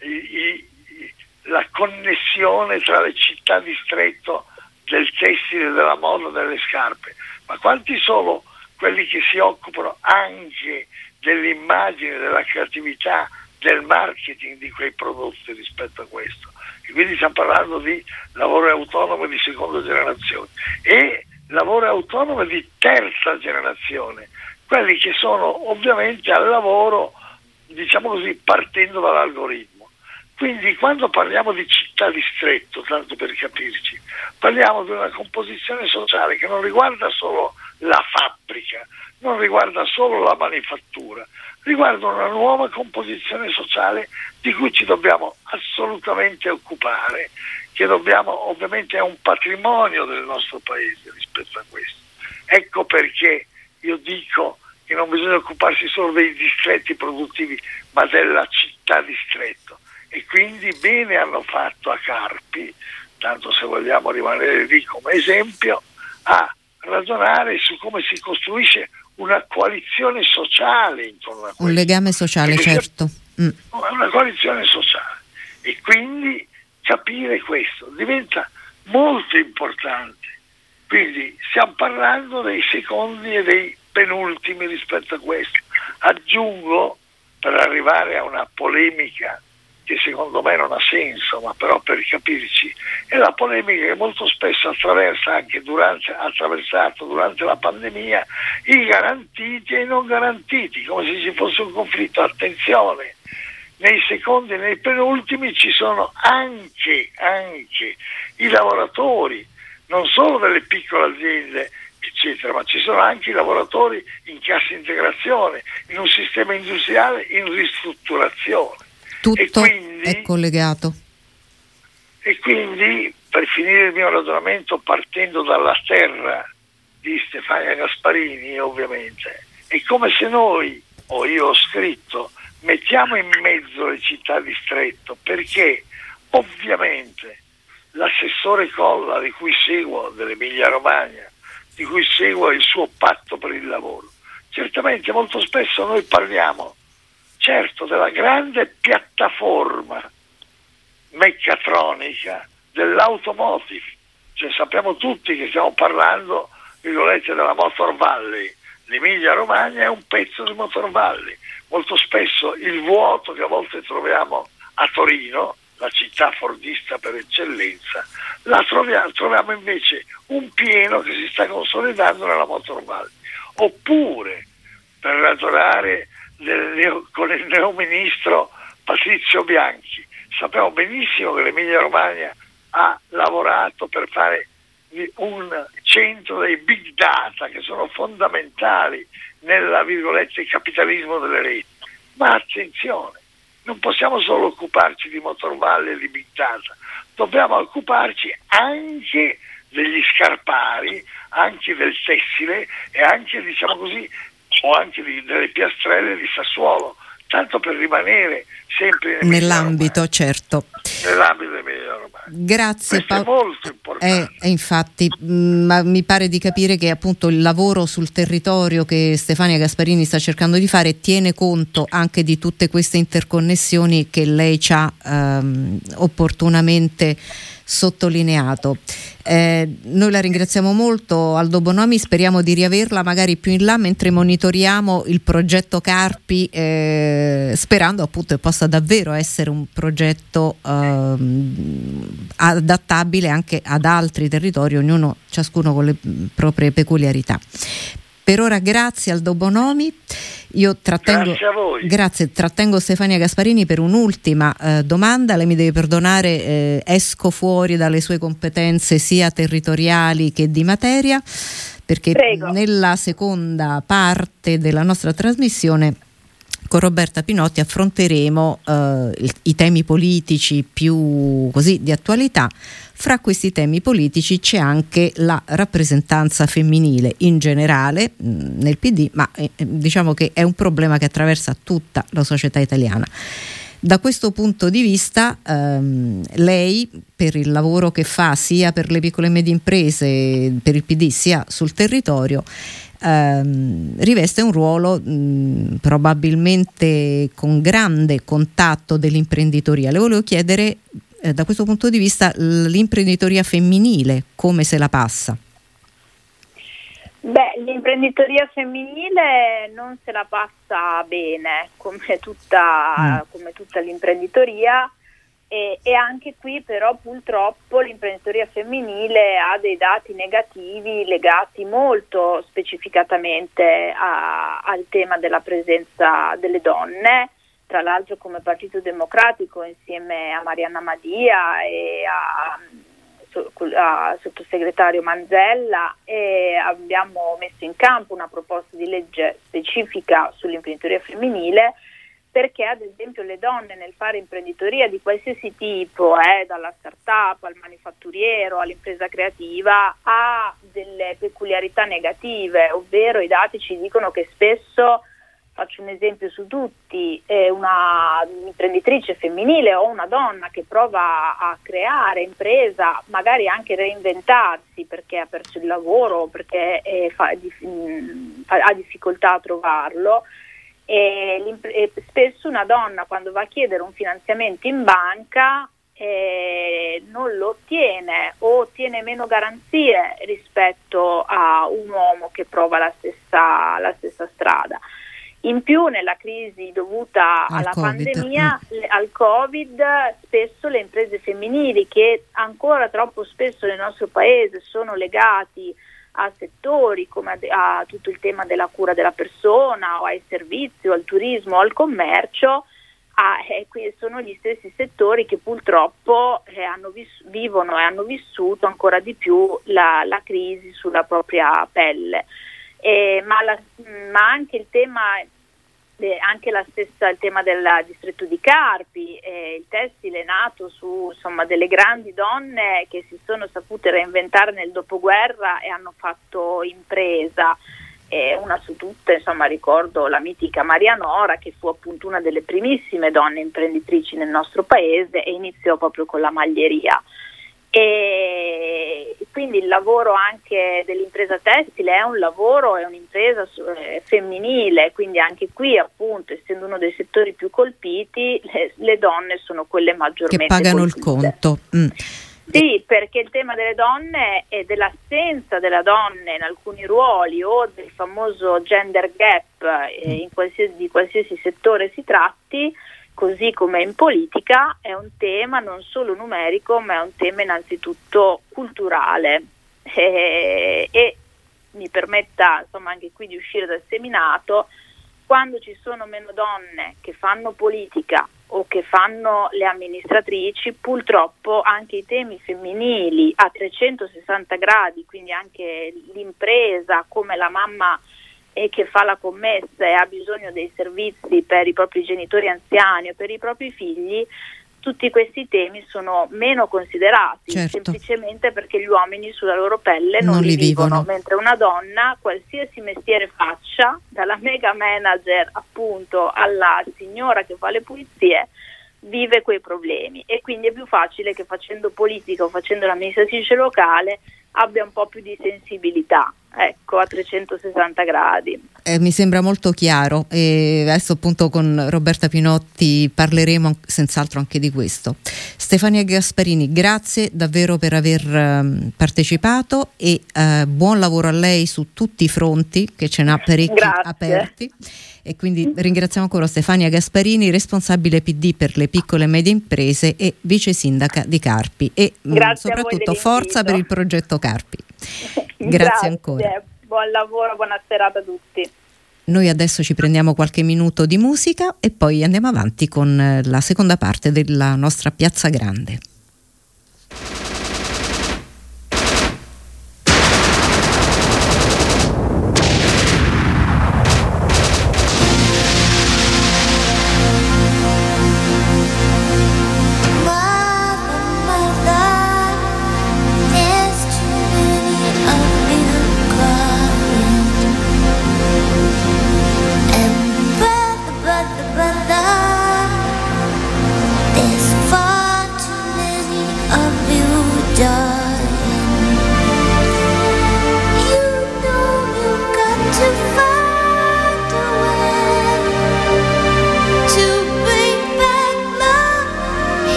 i, i, la connessione tra le città distretto del tessile, della moda, delle scarpe, ma quanti sono quelli che si occupano anche dell'immagine, della creatività, del marketing di quei prodotti rispetto a questo? Quindi stiamo parlando di lavoro autonomo di seconda generazione e lavoro autonomo di terza generazione, quelli che sono ovviamente al lavoro, diciamo così, partendo dall'algoritmo. Quindi quando parliamo di città distretto, tanto per capirci, parliamo di una composizione sociale che non riguarda solo la fabbrica, non riguarda solo la manifattura, riguarda una nuova composizione sociale di cui ci dobbiamo assolutamente occupare, che dobbiamo, ovviamente è un patrimonio del nostro paese rispetto a questo. Ecco perché io dico che non bisogna occuparsi solo dei distretti produttivi, ma della città distretto e quindi bene hanno fatto a Carpi, tanto se vogliamo rimanere lì come esempio, a ragionare su come si costruisce una coalizione sociale intorno a questo. Un legame sociale, Perché certo. Mm. Una coalizione sociale. E quindi capire questo diventa molto importante. Quindi stiamo parlando dei secondi e dei penultimi rispetto a questo. Aggiungo, per arrivare a una polemica che secondo me non ha senso, ma però per capirci, è la polemica che molto spesso attraversa anche durante, attraversato durante la pandemia i garantiti e i non garantiti, come se ci fosse un conflitto. Attenzione, nei secondi e nei penultimi ci sono anche, anche i lavoratori, non solo delle piccole aziende, eccetera, ma ci sono anche i lavoratori in cassa integrazione, in un sistema industriale in ristrutturazione tutto quindi, è collegato. E quindi, per finire il mio ragionamento, partendo dalla terra di Stefania Gasparini, ovviamente, è come se noi, o io ho scritto, mettiamo in mezzo le città distretto, perché ovviamente l'assessore Colla, di cui seguo dell'Emilia Romagna, di cui seguo il suo patto per il lavoro, certamente molto spesso noi parliamo certo della grande piattaforma meccatronica dell'automotive. Cioè, sappiamo tutti che stiamo parlando della Motor Valley. L'Emilia Romagna è un pezzo di Motor Valley. Molto spesso il vuoto che a volte troviamo a Torino, la città fordista per eccellenza, la troviamo, troviamo invece un pieno che si sta consolidando nella Motor Valley. Oppure, per ragionare del, con il neoministro Patrizio Bianchi. Sappiamo benissimo che l'Emilia Romagna ha lavorato per fare un centro dei big data che sono fondamentali nel virgolette capitalismo delle reti. Ma attenzione, non possiamo solo occuparci di motorvalle e di big data, dobbiamo occuparci anche degli scarpari, anche del tessile e anche diciamo così o anche di, delle piastrelle di Sassuolo, tanto per rimanere sempre nell'ambito, certo. Nell'ambito dell'Emilia Romagna. Grazie Paolo. È molto importante. Eh, infatti, mh, mm, ma mi pare di capire che appunto il lavoro sul territorio che Stefania Gasparini sta cercando di fare tiene conto anche di tutte queste interconnessioni che lei ci ha ehm, opportunamente sottolineato. Eh, noi la ringraziamo molto Aldo Bonomi, speriamo di riaverla magari più in là mentre monitoriamo il progetto Carpi, eh, sperando appunto che possa davvero essere un progetto eh, adattabile anche ad altri territori, ognuno, ciascuno con le proprie peculiarità. Per ora grazie Aldo Bonomi. Io trattengo, grazie, grazie, trattengo Stefania Gasparini per un'ultima eh, domanda. Lei mi deve perdonare, eh, esco fuori dalle sue competenze sia territoriali che di materia, perché Prego. nella seconda parte della nostra trasmissione con Roberta Pinotti affronteremo eh, i temi politici più così di attualità. Fra questi temi politici c'è anche la rappresentanza femminile in generale mh, mm, nel PD, ma eh, diciamo che è un problema che attraversa tutta la società italiana. Da questo punto di vista ehm, lei per il lavoro che fa sia per le piccole e medie imprese, per il PD sia sul territorio, ehm, riveste un ruolo mh, probabilmente con grande contatto dell'imprenditoria. Le volevo chiedere eh, da questo punto di vista l'imprenditoria femminile come se la passa? Beh, l'imprenditoria femminile non se la passa bene, come tutta, mm. come tutta l'imprenditoria, e, e, anche qui però purtroppo l'imprenditoria femminile ha dei dati negativi legati molto specificatamente a, al tema della presenza delle donne. Tra l'altro come Partito Democratico insieme a Marianna Madia e a, a sottosegretario Manzella abbiamo messo in campo una proposta di legge specifica sull'imprenditoria femminile perché ad esempio le donne nel fare imprenditoria di qualsiasi tipo, eh, dalla start-up al manifatturiero all'impresa creativa, ha delle peculiarità negative, ovvero i dati ci dicono che spesso, faccio un esempio su tutti, eh, una imprenditrice femminile o una donna che prova a creare impresa, magari anche reinventarsi perché ha perso il lavoro, perché eh, fa, ha difficoltà a trovarlo, e, spesso una donna quando va a chiedere un finanziamento in banca eh, non lo ottiene o ottiene meno garanzie rispetto a un uomo che prova la stessa, la stessa strada. In più nella crisi dovuta al alla COVID. pandemia, mm. al Covid, spesso le imprese femminili che ancora troppo spesso nel nostro paese sono legati a settori come a, a, tutto il tema della cura della persona o ai servizi o al turismo o al commercio, ah, eh, sono gli stessi settori che purtroppo eh, vis- vivono e hanno vissuto ancora di più la, la crisi sulla propria pelle. Eh, ma, la, ma, anche il tema anche stessa, il tema del distretto di Carpi, eh, il tessile è nato su insomma, delle grandi donne che si sono sapute reinventare nel dopoguerra e hanno fatto impresa. Eh, una su tutte, insomma, ricordo la mitica Maria Nora che fu appunto una delle primissime donne imprenditrici nel nostro paese e iniziò proprio con la maglieria. E quindi il lavoro anche dell'impresa tessile è un lavoro, è un'impresa eh, femminile, quindi anche qui appunto essendo uno dei settori più colpiti le, le donne sono quelle maggiormente che pagano colpite. il conto. Mm. Sì, perché il tema delle donne e dell'assenza della donna in alcuni ruoli o del famoso gender gap eh, qualsiasi, di qualsiasi settore si tratti, così come in politica, è un tema non solo numerico, ma è un tema innanzitutto culturale. E, e mi permetta insomma, anche qui di uscire dal seminato, quando ci sono meno donne che fanno politica o che fanno le amministratrici, purtroppo anche i temi femminili a 360 gradi, quindi anche l'impresa come la mamma e che fa la commessa e ha bisogno dei servizi per i propri genitori anziani o per i propri figli, tutti questi temi sono meno considerati certo. semplicemente perché gli uomini sulla loro pelle non, non li vivono, vivono, mentre una donna, qualsiasi mestiere faccia, dalla mega manager appunto alla signora che fa le pulizie, vive quei problemi. E quindi è più facile che facendo politica o facendo l'amministratrice locale abbia un po' più di sensibilità, ecco, a 360 gradi. Eh, mi sembra molto chiaro e adesso appunto con Roberta Pinotti parleremo senz'altro anche di questo. Stefania Gasparini, grazie davvero per aver um, partecipato e uh, buon lavoro a lei su tutti i fronti che ce n'ha parecchi grazie. aperti e quindi ringraziamo ancora Stefania Gasparini, responsabile PD per le piccole e medie imprese e vice sindaca di Carpi e mh, mm, soprattutto forza per il progetto Carpi. Grazie, Grazie ancora. Buon lavoro, buona serata a tutti. Noi adesso ci prendiamo qualche minuto di musica e poi andiamo avanti con eh, la seconda parte della nostra Piazza Grande.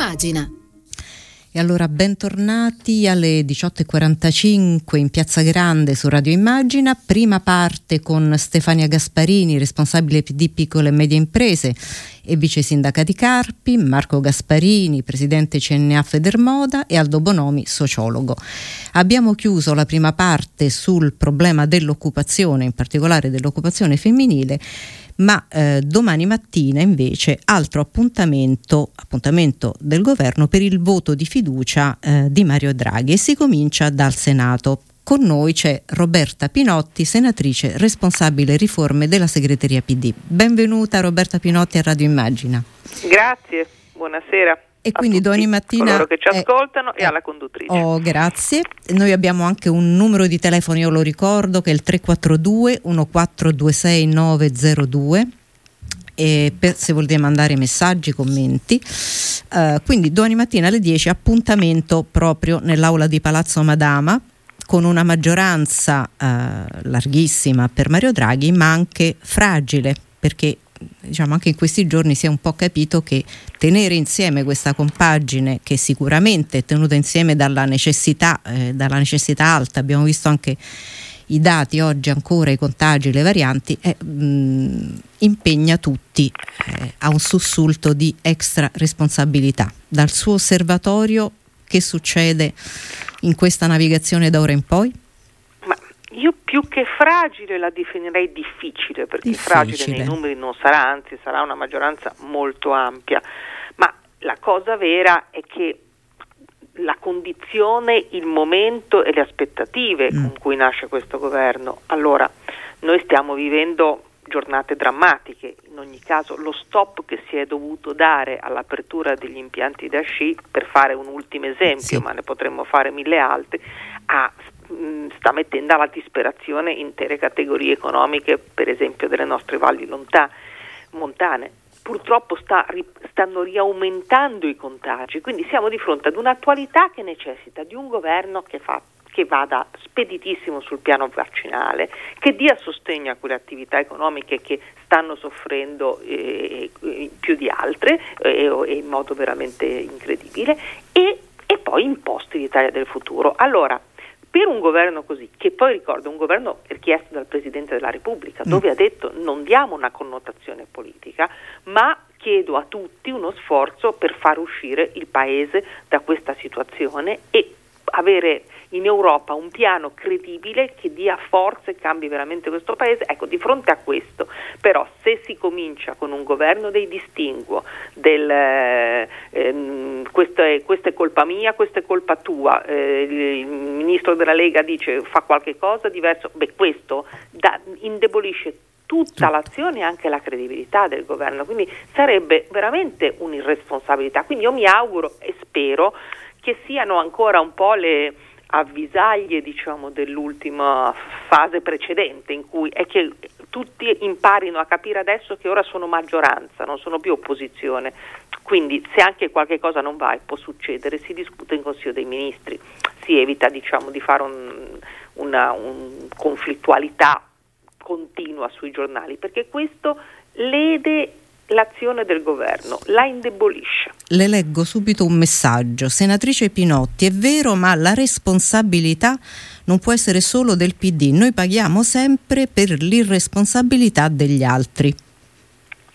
Immagina. E allora bentornati alle 18.45 in Piazza Grande su Radio Immagina, prima parte con Stefania Gasparini, responsabile PD Piccole e Medie Imprese e vice sindaca di Carpi, Marco Gasparini, presidente CNA Federmoda e Aldo Bonomi, sociologo. Abbiamo chiuso la prima parte sul problema dell'occupazione, in particolare dell'occupazione femminile ma eh, domani mattina invece altro appuntamento, appuntamento, del governo per il voto di fiducia eh, di Mario Draghi e si comincia dal Senato. Con noi c'è Roberta Pinotti, senatrice responsabile riforme della segreteria PD. Benvenuta Roberta Pinotti a Radio Immagina. Grazie, buonasera. E quindi domani mattina... Coloro che ci ascoltano eh, e alla conduttrice. Oh, grazie. Noi abbiamo anche un numero di telefono, io lo ricordo, che è il 342 1426 902 e per, se volete mandare messaggi, commenti. Uh, quindi domani mattina alle 10 appuntamento proprio nell'aula di Palazzo Madama con una maggioranza uh, larghissima per Mario Draghi, ma anche fragile perché diciamo anche in questi giorni si è un po' capito che tenere insieme questa compagine che sicuramente è tenuta insieme dalla necessità, eh, dalla necessità alta, abbiamo visto anche i dati oggi ancora, i contagi, le varianti, eh, mh, impegna tutti eh, a un sussulto di extra responsabilità. Dal suo osservatorio che succede in questa navigazione da ora in poi? Io più che fragile la definirei difficile, perché difficile. fragile nei numeri non sarà, anzi sarà una maggioranza molto ampia, ma la cosa vera è che la condizione, il momento e le aspettative mm. con cui nasce questo governo. Allora, noi stiamo vivendo giornate drammatiche, in ogni caso lo stop che si è dovuto dare all'apertura degli impianti da sci, per fare un ultimo esempio, sì. ma ne potremmo fare mille altri, ha sta mettendo alla disperazione intere categorie economiche, per esempio delle nostre valli lonta, montane. Purtroppo sta, stanno riaumentando i contagi, quindi siamo di fronte ad un'attualità che necessita di un governo che, fa, che vada speditissimo sul piano vaccinale, che dia sostegno a quelle attività economiche che stanno soffrendo eh, eh più di altre eh, in modo veramente incredibile e, e poi imposti l'Italia del futuro. Allora, per un governo così, che poi ricordo è un governo richiesto dal Presidente della Repubblica, dove mm. ha detto non diamo una connotazione politica, ma chiedo a tutti uno sforzo per far uscire il Paese da questa situazione e avere in Europa un piano credibile che dia forza e cambi veramente questo paese. Ecco, di fronte a questo, però, se si comincia con un governo dei distinguo, del eh, ehm, questo, è, questo, è, colpa mia, questa è colpa tua, eh, il ministro della Lega dice fa qualche cosa diverso, beh, questo da, indebolisce tutta l'azione e anche la credibilità del governo, quindi sarebbe veramente un'irresponsabilità. Quindi io mi auguro e spero che siano ancora un po' le avvisaglie diciamo, dell'ultima fase precedente in cui è che tutti imparino a capire adesso che ora sono maggioranza, non sono più opposizione. Quindi se anche qualche cosa non va e può succedere, si discute in Consiglio dei Ministri, si evita diciamo, di fare un, una un conflittualità continua sui giornali, perché questo lede l'azione del governo, la indebolisce. Le leggo subito un messaggio. Senatrice Pinotti, è vero, ma la responsabilità non può essere solo del PD. Noi paghiamo sempre per l'irresponsabilità degli altri.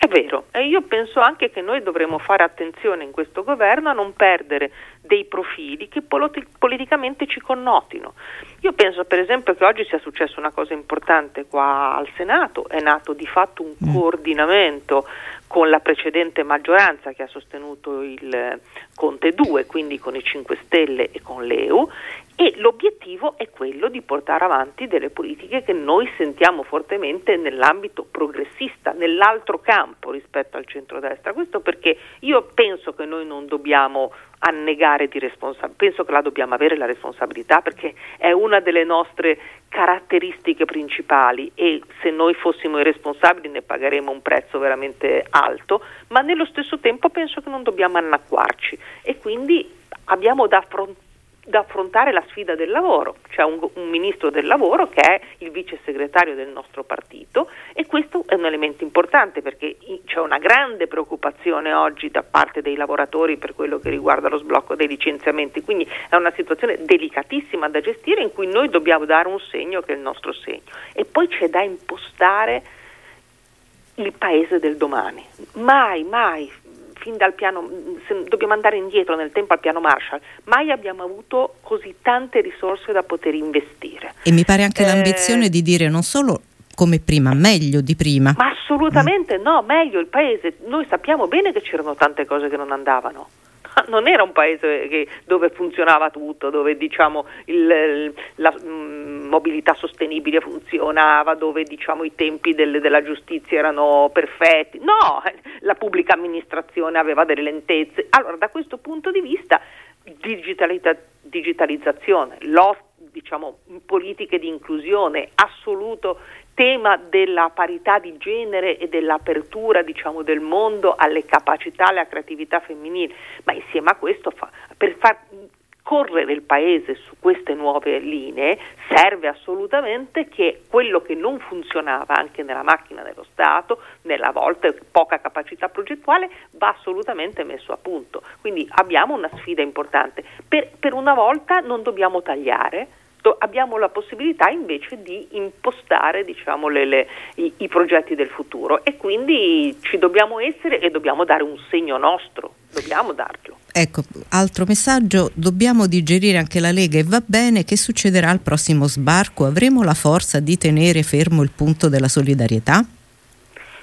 È vero, e io penso anche che noi dovremmo fare attenzione in questo governo a non perdere dei profili che politi- politicamente ci connotino. Io penso per esempio che oggi sia successa una cosa importante qua al Senato, è nato di fatto un mm. coordinamento con la precedente maggioranza che ha sostenuto il Conte 2, quindi con i 5 Stelle e con l'EU, e l'obiettivo è quello di portare avanti delle politiche che noi sentiamo fortemente nell'ambito progressista, nell'altro campo rispetto al centrodestra. Questo perché io penso che noi non dobbiamo annegare di responsabilità, penso che la dobbiamo avere la responsabilità perché è una delle nostre caratteristiche principali e se noi fossimo irresponsabili ne pagheremo un prezzo veramente alto, ma nello stesso tempo penso che non dobbiamo annacquarci e quindi abbiamo da affrontare da affrontare la sfida del lavoro. C'è un, un, ministro del lavoro che è il vice segretario del nostro partito e questo è un elemento importante perché c'è una grande preoccupazione oggi da parte dei lavoratori per quello che riguarda lo sblocco dei licenziamenti, quindi è una situazione delicatissima da gestire in cui noi dobbiamo dare un segno che è il nostro segno e poi c'è da impostare il paese del domani. Mai, mai fin dal piano, dobbiamo andare indietro nel tempo al piano Marshall, mai abbiamo avuto così tante risorse da poter investire. E mi pare anche eh, l'ambizione di dire non solo come prima, meglio di prima. Ma assolutamente mm. no, meglio il paese. Noi sappiamo bene che c'erano tante cose che non andavano. non era un paese che, dove funzionava tutto, dove diciamo, il, la mh, mm, mobilità sostenibile funzionava, dove diciamo, i tempi del, della giustizia erano perfetti. No, la pubblica amministrazione aveva delle lentezze. Allora, da questo punto di vista, digitalizzazione, diciamo, politiche di inclusione, assoluto tema della parità di genere e dell'apertura diciamo, del mondo alle capacità, alla creatività femminile, ma insieme a questo fa, per far correre il paese su queste nuove linee serve assolutamente che quello che non funzionava anche nella macchina dello Stato, nella volta poca capacità progettuale, va assolutamente messo a punto. Quindi abbiamo una sfida importante. Per, per una volta non dobbiamo tagliare, abbiamo la possibilità invece di impostare diciamo, le, le, i, i, progetti del futuro e quindi ci dobbiamo essere e dobbiamo dare un segno nostro, dobbiamo darlo. Ecco, altro messaggio, dobbiamo digerire anche la Lega e va bene, che succederà al prossimo sbarco? Avremo la forza di tenere fermo il punto della solidarietà?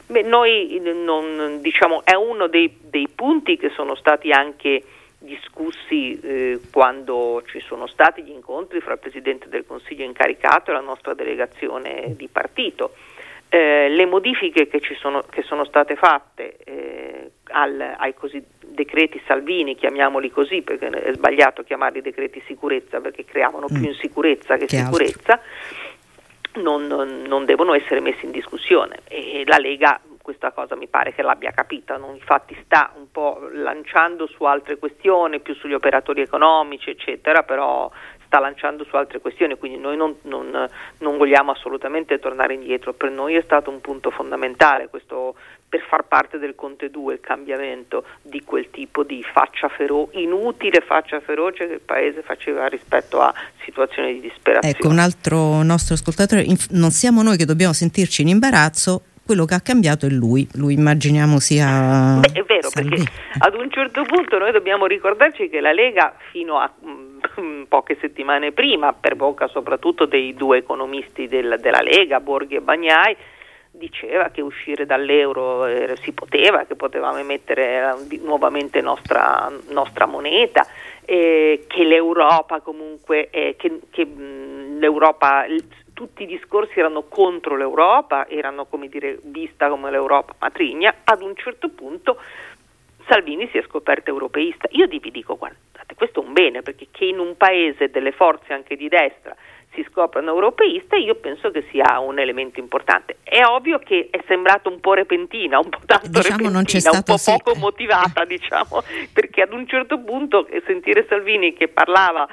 Beh, noi non, diciamo, è uno dei, dei punti che sono stati anche discussi eh, quando ci sono stati gli incontri fra il Presidente del Consiglio incaricato e la nostra delegazione di partito. Eh, le modifiche che, sono, che sono, state fatte eh, al, ai decreti Salvini, chiamiamoli così perché è sbagliato chiamarli decreti sicurezza perché creavano mm. più insicurezza che, che sicurezza, non, non, non, devono essere messi in discussione e la Lega questa cosa mi pare che l'abbia capita, no? infatti sta un po' lanciando su altre questioni, più sugli operatori economici, eccetera, però sta lanciando su altre questioni, quindi noi non, non, non, vogliamo assolutamente tornare indietro. Per noi è stato un punto fondamentale questo per far parte del Conte 2 il cambiamento di quel tipo di faccia feroce, inutile faccia feroce che il Paese faceva rispetto a situazioni di disperazione. Ecco, un altro nostro ascoltatore, non siamo noi che dobbiamo sentirci in imbarazzo, quello che ha cambiato è lui, lui immaginiamo sia... Beh, è vero, Salvini. perché ad un certo punto noi dobbiamo ricordarci che la Lega fino a mh, poche settimane prima, per bocca soprattutto dei due economisti del, della Lega, Borghi e Bagnai, diceva che uscire dall'euro eh, si poteva, che potevamo emettere eh, nuovamente nostra, nostra moneta, eh, che l'Europa comunque, eh, che, che mh, l'Europa tutti i discorsi erano contro l'Europa, erano come dire vista come l'Europa matrigna, ad un certo punto Salvini si è scoperto europeista. Io vi dico, guardate, questo è un bene, perché che in un paese delle forze anche di destra si scoprano europeiste, io penso che sia un elemento importante. È ovvio che è sembrato un po' repentina, un po' tanto diciamo repentina, un po' poco motivata, diciamo, perché ad un certo punto sentire Salvini che parlava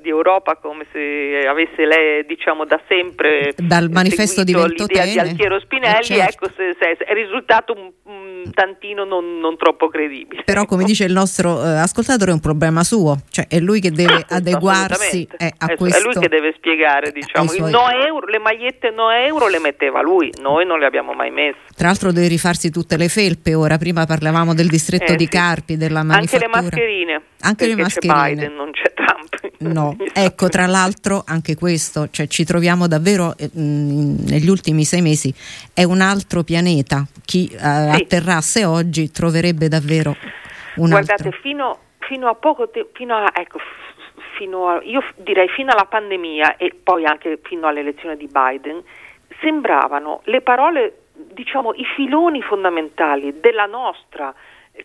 di Europa come se avesse lei diciamo da sempre dal manifesto di l'idea di Altiero Spinelli, eh, certo. ecco se, se è risultato un, un tantino non, non, troppo credibile. Però come dice il nostro eh, ascoltatore è un problema suo, cioè è lui che deve adeguarsi eh, a è, questo. È lui che deve spiegare, diciamo, suoi... no euro, le magliette no euro le metteva lui, noi non le abbiamo mai messe. Tra l'altro deve rifarsi tutte le felpe ora, prima parlavamo del distretto eh, di Carpi, della manifattura. Anche le mascherine. Anche le mascherine. Biden, non c'è Trump. No, ecco, tra l'altro anche questo, cioè ci troviamo davvero eh, negli ultimi sei mesi, è un altro pianeta. Chi eh, sì. atterrasse oggi troverebbe davvero un Guardate, altro. fino, fino a poco tempo, fino a, ecco, fino a, io direi fino alla pandemia e poi anche fino all'elezione di Biden, sembravano le parole, diciamo, i filoni fondamentali della nostra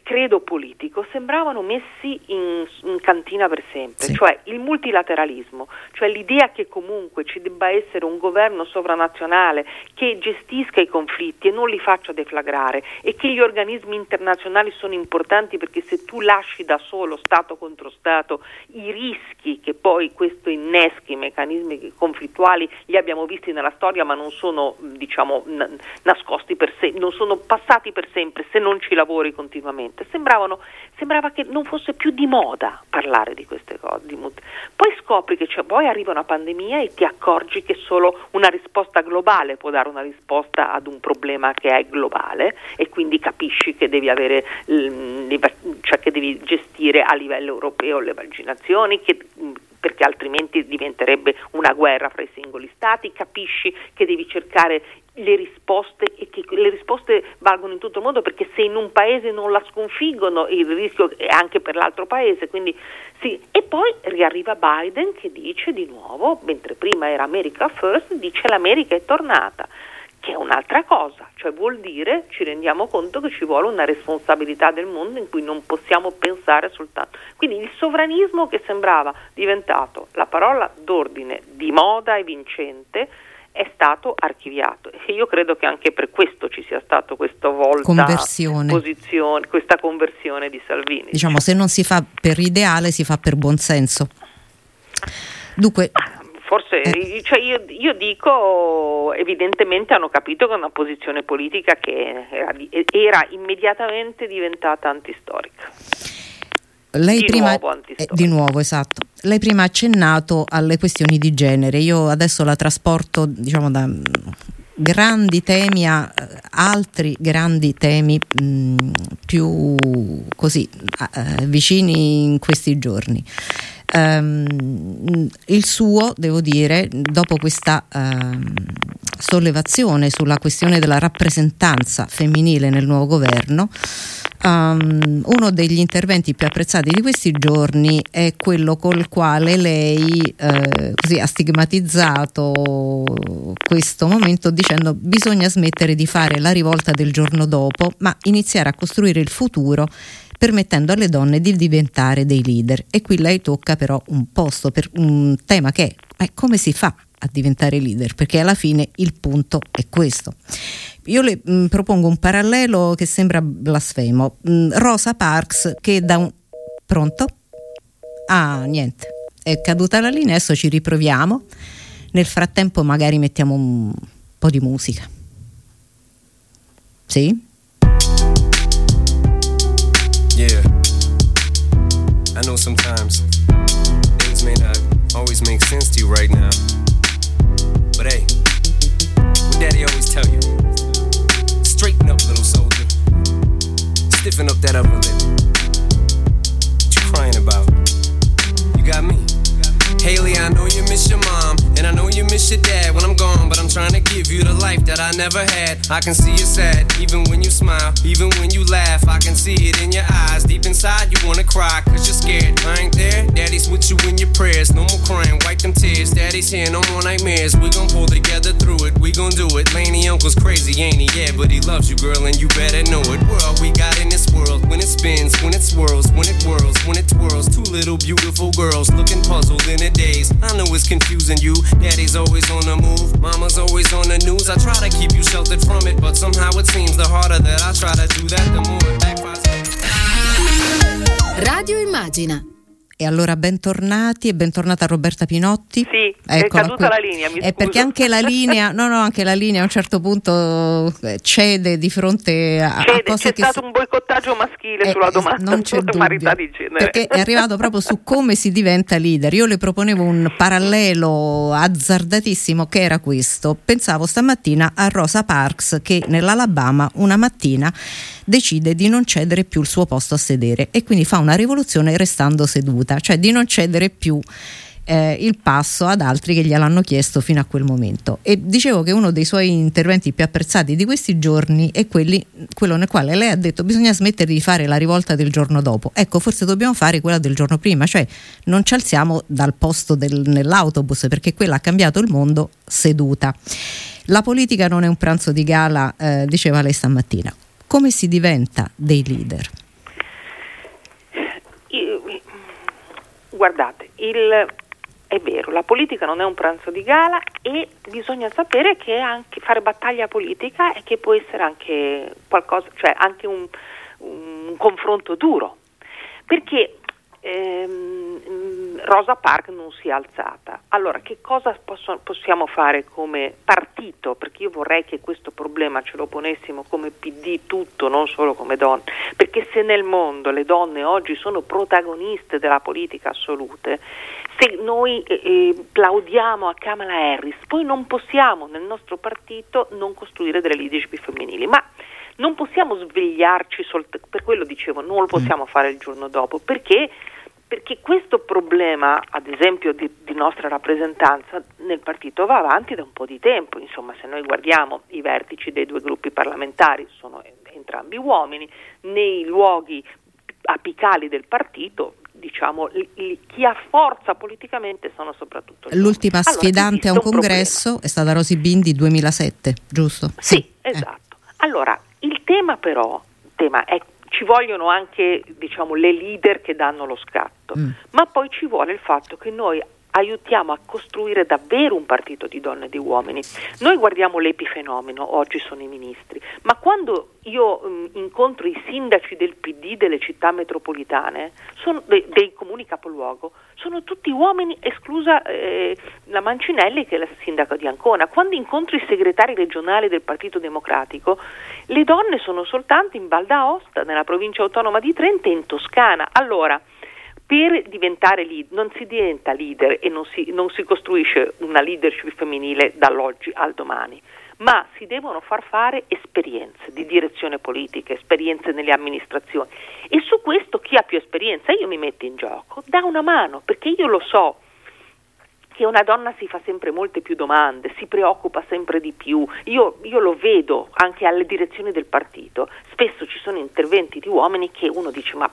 credo politico sembravano messi in, in cantina per sempre, sì. cioè il multilateralismo, cioè l'idea che comunque ci debba essere un governo sovranazionale che gestisca i conflitti e non li faccia deflagrare e che gli organismi internazionali sono importanti perché se tu lasci da solo Stato contro Stato i rischi che poi questo inneschi, i meccanismi conflittuali li abbiamo visti nella storia ma non sono diciamo nascosti per sé, non sono passati per sempre se non ci lavori continuamente veramente sembrava che non fosse più di moda parlare di queste cose. Di poi scopri che cioè, poi arriva una pandemia e ti accorgi che solo una risposta globale può dare una risposta ad un problema che è globale e quindi capisci che devi avere cioè che devi gestire a livello europeo le vaccinazioni, che perché altrimenti diventerebbe una guerra fra i singoli stati, capisci che devi cercare le risposte le risposte valgono in tutto il mondo perché se in un paese non la sconfiggono il rischio è anche per l'altro paese quindi sì e poi riarriva Biden che dice di nuovo mentre prima era America First dice l'America è tornata che è un'altra cosa, cioè vuol dire ci rendiamo conto che ci vuole una responsabilità del mondo in cui non possiamo pensare soltanto. Quindi il sovranismo che sembrava diventato la parola d'ordine di moda e vincente è stato archiviato e io credo che anche per questo ci sia stato questa volta conversione. questa conversione di Salvini. Diciamo se non si fa per ideale si fa per buonsenso. Dunque forse eh. cioè io, io, dico evidentemente hanno capito che è una posizione politica che era, era immediatamente diventata antistorica. Lei di prima, nuovo eh, di nuovo, esatto. Lei prima ha accennato alle questioni di genere. Io adesso la trasporto, diciamo, da mm, grandi temi a eh, altri grandi temi mh, mm, più così uh, vicini in questi giorni. Um, il suo, devo dire, dopo questa um, sollevazione sulla questione della rappresentanza femminile nel nuovo governo, Um, uno degli interventi più apprezzati di questi giorni è quello col quale lei eh, ha stigmatizzato questo momento dicendo bisogna smettere di fare la rivolta del giorno dopo, ma iniziare a costruire il futuro permettendo alle donne di diventare dei leader. E qui lei tocca però un posto per un tema che è come si fa a diventare leader, perché alla fine il punto è questo. Io le mh, mm, propongo un parallelo che sembra blasfemo. Mh, mm, Rosa Parks che da un... Pronto? Ah, niente. È caduta la linea, adesso ci riproviamo. Nel frattempo magari mettiamo un po' di musica. Sì? Yeah. I know sometimes things may not always make sense to you right now. But hey, what daddy always tell you? Straighten up, little soldier. Stiffen up that upper lip. Give you the life that I never had. I can see you sad, even when you smile, even when you laugh. I can see it in your eyes. Deep inside, you wanna cry, cause you're scared. I ain't there, daddy's with you in your prayers. No more crying, wipe them tears. Daddy's here, no more nightmares. We gon' pull together through it, we gon' do it. Laney uncle's crazy, ain't he? Yeah, but he loves you, girl, and you better know it. World we got in this world, when it spins, when it swirls, when it whirls, when it twirls. Two little beautiful girls looking puzzled in it days. I know it's confusing you. Daddy's always on the move, mama's always on the news. I try to keep you sheltered from it, but somehow it seems the harder that I try to do that, the more it backfires. Radio Immagina E allora bentornati e bentornata Roberta Pinotti. Sì, Eccola è caduta qui. la linea, mi È perché anche la linea, no no, anche la linea a un certo punto eh, cede di fronte a, cede, a cose c'è che... stato un boicottaggio maschile eh, sulla domanda non c'è dubbio, di genere. Perché è arrivato proprio su come si diventa leader. Io le proponevo un parallelo azzardatissimo che era questo. Pensavo stamattina a Rosa Parks che nell'Alabama una mattina decide di non cedere più il suo posto a sedere e quindi fa una rivoluzione restando seduta, cioè di non cedere più eh, il passo ad altri che gliel'hanno chiesto fino a quel momento. E dicevo che uno dei suoi interventi più apprezzati di questi giorni è quelli, quello nel quale lei ha detto bisogna smettere di fare la rivolta del giorno dopo. Ecco, forse dobbiamo fare quella del giorno prima, cioè non ci alziamo dal posto del, nell'autobus perché quella ha cambiato il mondo seduta. La politica non è un pranzo di gala, eh, diceva lei stamattina come si diventa dei leader? Guardate, il, è vero, la politica non è un pranzo di gala e bisogna sapere che anche fare battaglia politica e che può essere anche qualcosa, cioè anche un, un confronto duro. Perché ehm, Rosa Park non si è alzata. Allora, che cosa posso, possiamo fare come partito? Perché io vorrei che questo problema ce lo ponessimo come PD tutto, non solo come donne. Perché se nel mondo le donne oggi sono protagoniste della politica assolute, se noi eh, eh plaudiamo a Kamala Harris, poi non possiamo nel nostro partito non costruire delle leadership femminili. Ma non possiamo svegliarci soltanto, per quello dicevo, non lo possiamo fare il giorno dopo, perché perché questo problema, ad esempio, di, di, nostra rappresentanza nel partito va avanti da un po' di tempo. Insomma, se noi guardiamo i vertici dei due gruppi parlamentari, sono entrambi uomini, nei luoghi apicali del partito, diciamo, li, li, chi ha forza politicamente sono soprattutto gli L'ultima allora, sfidante a un, un congresso problema. è stata Rosy Bindi 2007, giusto? Sì, sì eh. esatto. Allora, il tema però tema è ci vogliono anche diciamo, le leader che danno lo scatto, mm. ma poi ci vuole il fatto che noi aiutiamo a costruire davvero un partito di donne e di uomini. Noi guardiamo l'epifenomeno, oggi sono i ministri, ma quando io mh, incontro i sindaci del PD delle città metropolitane, sono, de, dei comuni capoluogo, sono tutti uomini, esclusa eh, la Mancinelli che è la sindaca di Ancona. Quando incontro i segretari regionali del Partito Democratico, le donne sono soltanto in Val d'Aosta, nella provincia autonoma di Trento e in Toscana. Allora, per diventare leader, non si diventa leader e non si, non si costruisce una leadership femminile dall'oggi al domani, ma si devono far fare esperienze di direzione politica, esperienze nelle amministrazioni. E su questo chi ha più esperienza, io mi metto in gioco, dà una mano, perché io lo so che una donna si fa sempre molte più domande, si preoccupa sempre di più, io, io lo vedo anche alle direzioni del partito, spesso ci sono interventi di uomini che uno dice ma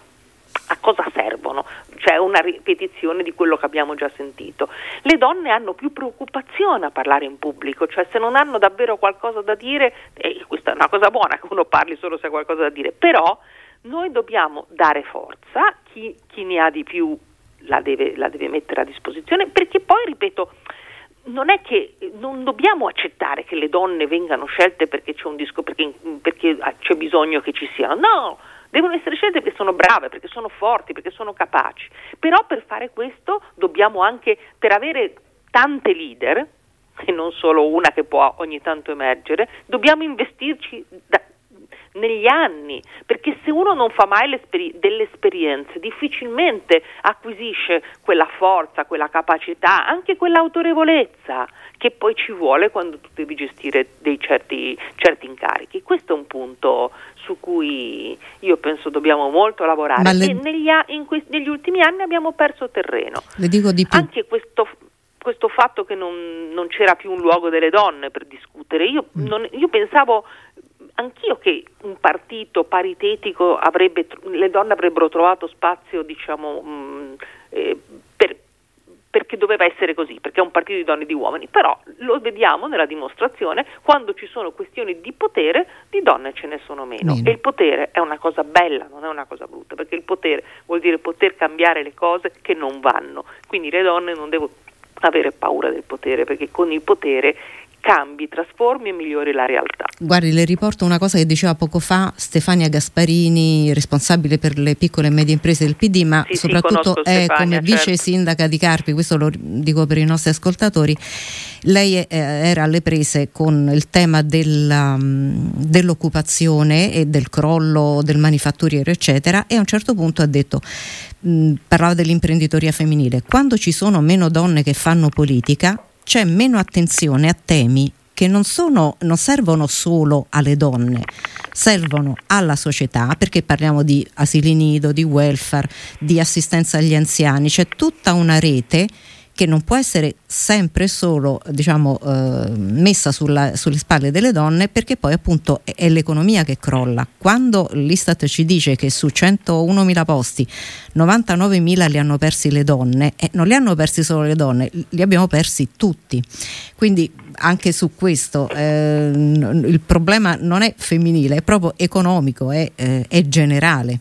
a cosa servono? Cioè una ripetizione di quello che abbiamo già sentito. Le donne hanno più preoccupazione a parlare in pubblico, cioè se non hanno davvero qualcosa da dire, e questa è una cosa buona che uno parli solo se ha qualcosa da dire, però noi dobbiamo dare forza, chi, chi ne ha di più la deve, la deve mettere a disposizione, perché poi, ripeto, non è che non dobbiamo accettare che le donne vengano scelte perché c'è un disco, perché, perché c'è bisogno che ci siano, no, devono essere scelte perché sono brave, perché sono forti, perché sono capaci. Però per fare questo dobbiamo anche, per avere tante leader, e non solo una che può ogni tanto emergere, dobbiamo investirci da, negli anni, perché se uno non fa mai delle esperienze difficilmente acquisisce quella forza, quella capacità, anche quell'autorevolezza che poi ci vuole quando tu devi gestire dei certi, certi incarichi. Questo è un punto su cui io penso dobbiamo molto lavorare le... e negli, que- negli, ultimi anni abbiamo perso terreno. Le dico di più. Anche questo, questo fatto che non, non, c'era più un luogo delle donne per discutere, io, mm. non, io pensavo anch'io che un partito paritetico avrebbe, le donne avrebbero trovato spazio diciamo, mh, mm, eh, perché doveva essere così, perché è un partito di donne e di uomini, però lo vediamo nella dimostrazione, quando ci sono questioni di potere, di donne ce ne sono meno. meno. E il potere è una cosa bella, non è una cosa brutta, perché il potere vuol dire poter cambiare le cose che non vanno. Quindi le donne non devono avere paura del potere, perché con il potere cambi, trasformi e migliori la realtà. Guardi, le riporto una cosa che diceva poco fa Stefania Gasparini, responsabile per le piccole e medie imprese del PD, ma sì, soprattutto sì, è Stefania, come certo. vice sindaca di Carpi, questo lo dico per i nostri ascoltatori. Lei eh, era alle prese con il tema della, um, dell'occupazione e del crollo del manifatturiero, eccetera, e a un certo punto ha detto mh, parlava dell'imprenditoria femminile. Quando ci sono meno donne che fanno politica, c'è meno attenzione a temi che non, sono, non servono solo alle donne, servono alla società, perché parliamo di asili nido, di welfare, di assistenza agli anziani, c'è tutta una rete che non può essere sempre solo diciamo, eh, messa sulla, sulle spalle delle donne perché poi appunto è, l'economia che crolla. Quando l'Istat ci dice che su 101.000 posti 99.000 li hanno persi le donne, eh, non li hanno persi solo le donne, li abbiamo persi tutti. Quindi anche su questo eh, il problema non è femminile, è proprio economico, è, eh, è generale.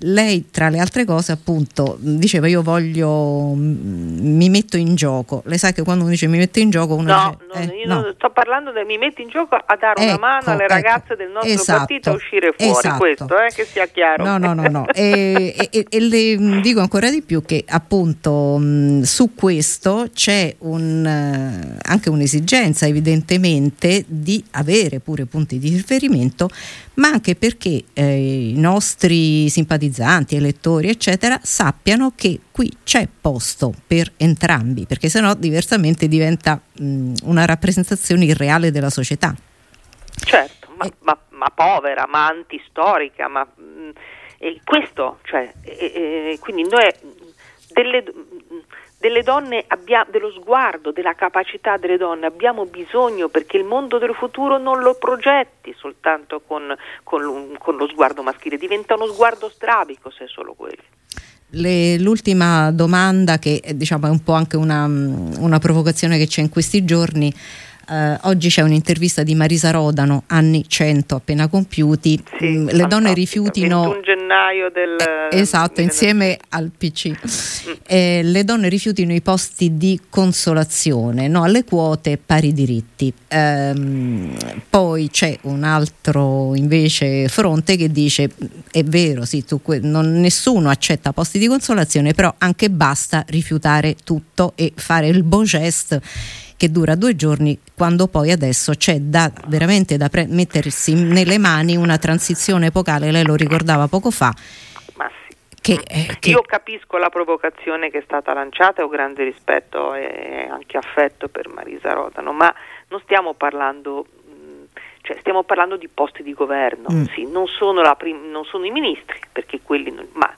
Lei tra le altre cose appunto diceva io voglio mi metto in gioco lei sa che quando uno dice mi metto in gioco uno no, dice, no, eh, io no. sto parlando del mi metto in gioco a dare ecco, una mano alle ecco, ragazze del nostro esatto, partito a uscire fuori esatto. questo eh, che sia chiaro no no no, no. e, e, e, le dico ancora di più che appunto mh, su questo c'è un, uh, anche un'esigenza evidentemente di avere pure punti di riferimento ma anche perché eh, i nostri simpatizzanti, elettori, eccetera, sappiano che qui c'è posto per entrambi, perché sennò diversamente diventa mh, una rappresentazione irreale della società. Certo, ma, eh. ma, ma povera, ma antistorica, ma mh, questo, cioè, quindi noi delle, delle donne abbia, dello sguardo, della capacità delle donne abbiamo bisogno perché il mondo del futuro non lo progetti soltanto con, con, con lo sguardo maschile, diventa uno sguardo strabico se è solo quello. Le, l'ultima domanda che diciamo, è un po' anche una, una provocazione che c'è in questi giorni Uh, oggi c'è un'intervista di Marisa Rodano, anni 100 appena compiuti. Sì, mm, le donne rifiutino. 21 gennaio del. Eh, esatto, insieme al PC. Mm. Eh, le donne rifiutino i posti di consolazione, no, alle quote pari diritti. Um, poi c'è un altro invece fronte che dice: è vero, sì, tu, non, nessuno accetta posti di consolazione, però anche basta rifiutare tutto e fare il beau geste che dura due giorni, quando poi adesso c'è da, veramente da pre- mettersi nelle mani una transizione epocale, lei lo ricordava poco fa. Che, eh, che... Io capisco la provocazione che è stata lanciata e ho grande rispetto e anche affetto per Marisa Rodano, ma non stiamo parlando cioè, stiamo parlando di posti di governo, mm. sì, non, sono prim- non, sono i ministri, perché quelli non, ma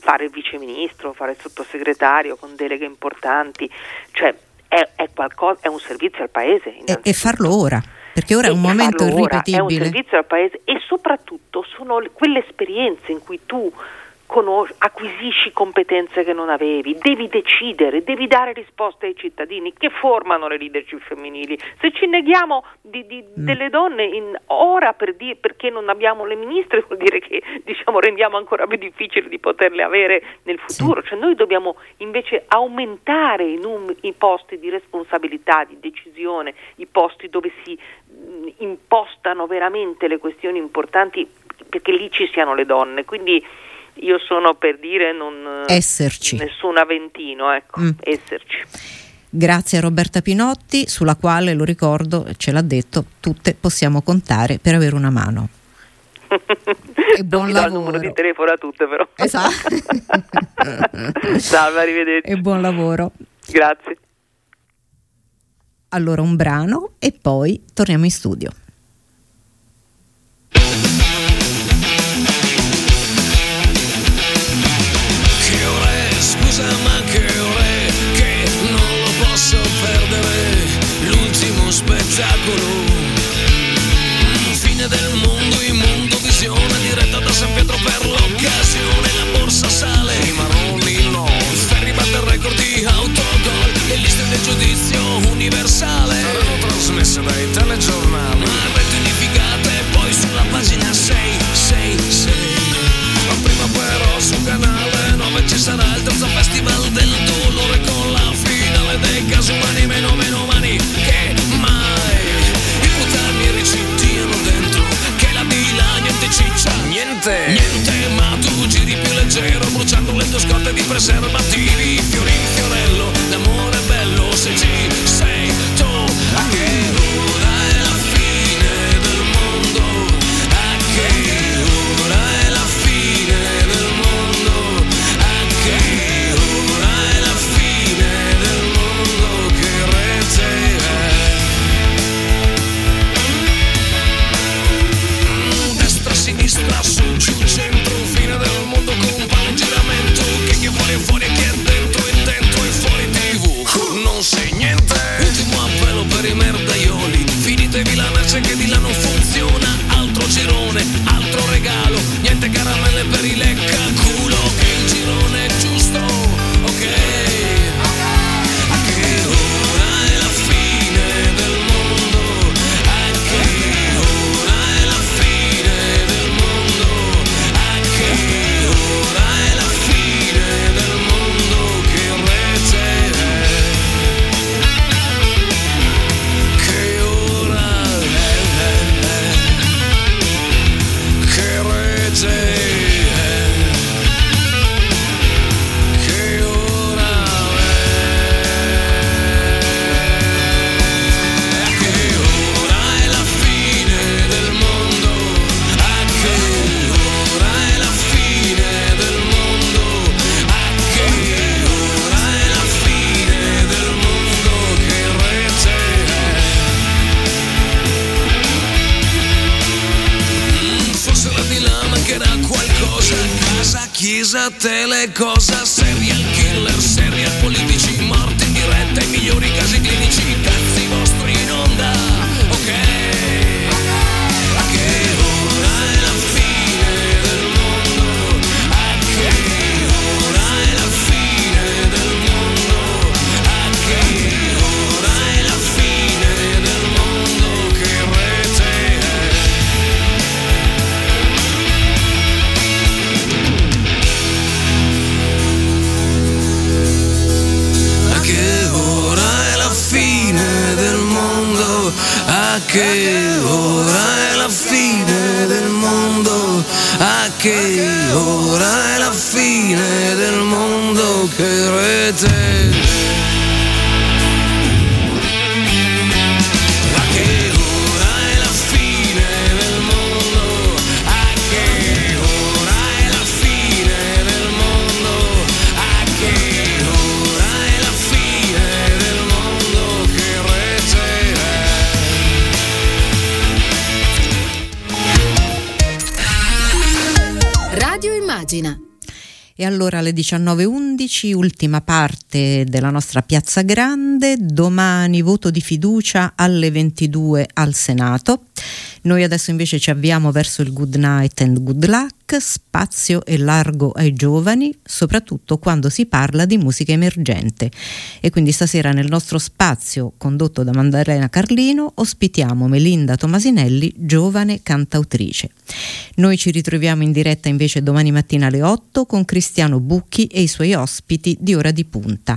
fare il viceministro, fare il sottosegretario con deleghe importanti, cioè è, è, qualcosa, è un servizio al paese. E, e, farlo ora, perché ora è un momento irripetibile. Ora, è un servizio al paese e soprattutto sono quelle esperienze in cui tu conos- acquisisci competenze che non avevi, devi decidere, devi dare risposte ai cittadini che formano le leadership femminili. Se ci neghiamo di, di, mm. delle donne in ora per di- perché non abbiamo le ministre vuol dire che diciamo, rendiamo ancora più difficile di poterle avere nel futuro. Sì. Cioè, noi dobbiamo invece aumentare i, num- i posti di responsabilità, di decisione, i posti dove si mh, mm, impostano veramente le questioni importanti perché lì ci siano le donne. Quindi io sono per dire non esserci. nessun aventino, ecco, mm. esserci. Grazie a Roberta Pinotti, sulla quale, lo ricordo, ce l'ha detto, tutte possiamo contare per avere una mano. e buon lavoro. il numero di telefono a tutte però. Esatto. Salve, arrivederci. E buon lavoro. Grazie. Allora un brano e poi torniamo in studio. Spettacolo fine del mondo immondo visione diretta da San Pietro per l'occasione. La borsa sale i marroni no. Ferri batte il record di autogol e liste del giudizio universale. Erano trasmesse dai telegiornali. Ma rete unificate poi sulla pagina 6 6 6 ma prima però sul canale 9 ci sarà il terzo festival del dolore con la finale dei meno meno niente. Niente ma tu giri più leggero bruciando le tue scorte di preservativi fiori a te le cose serial killer, serial politici, morti in diretta, i migliori casi clinici, E allora alle 19.11, ultima parte della nostra Piazza Grande, domani voto di fiducia alle 22 al Senato. Noi adesso invece ci avviamo verso il good night and good luck, spazio e largo ai giovani, soprattutto quando si parla di musica emergente. E quindi stasera nel nostro spazio, condotto da Maddalena Carlino, ospitiamo Melinda Tomasinelli, giovane cantautrice. Noi ci ritroviamo in diretta invece domani mattina alle 8 con Cristiano Bucchi e i suoi ospiti di Ora di Punta.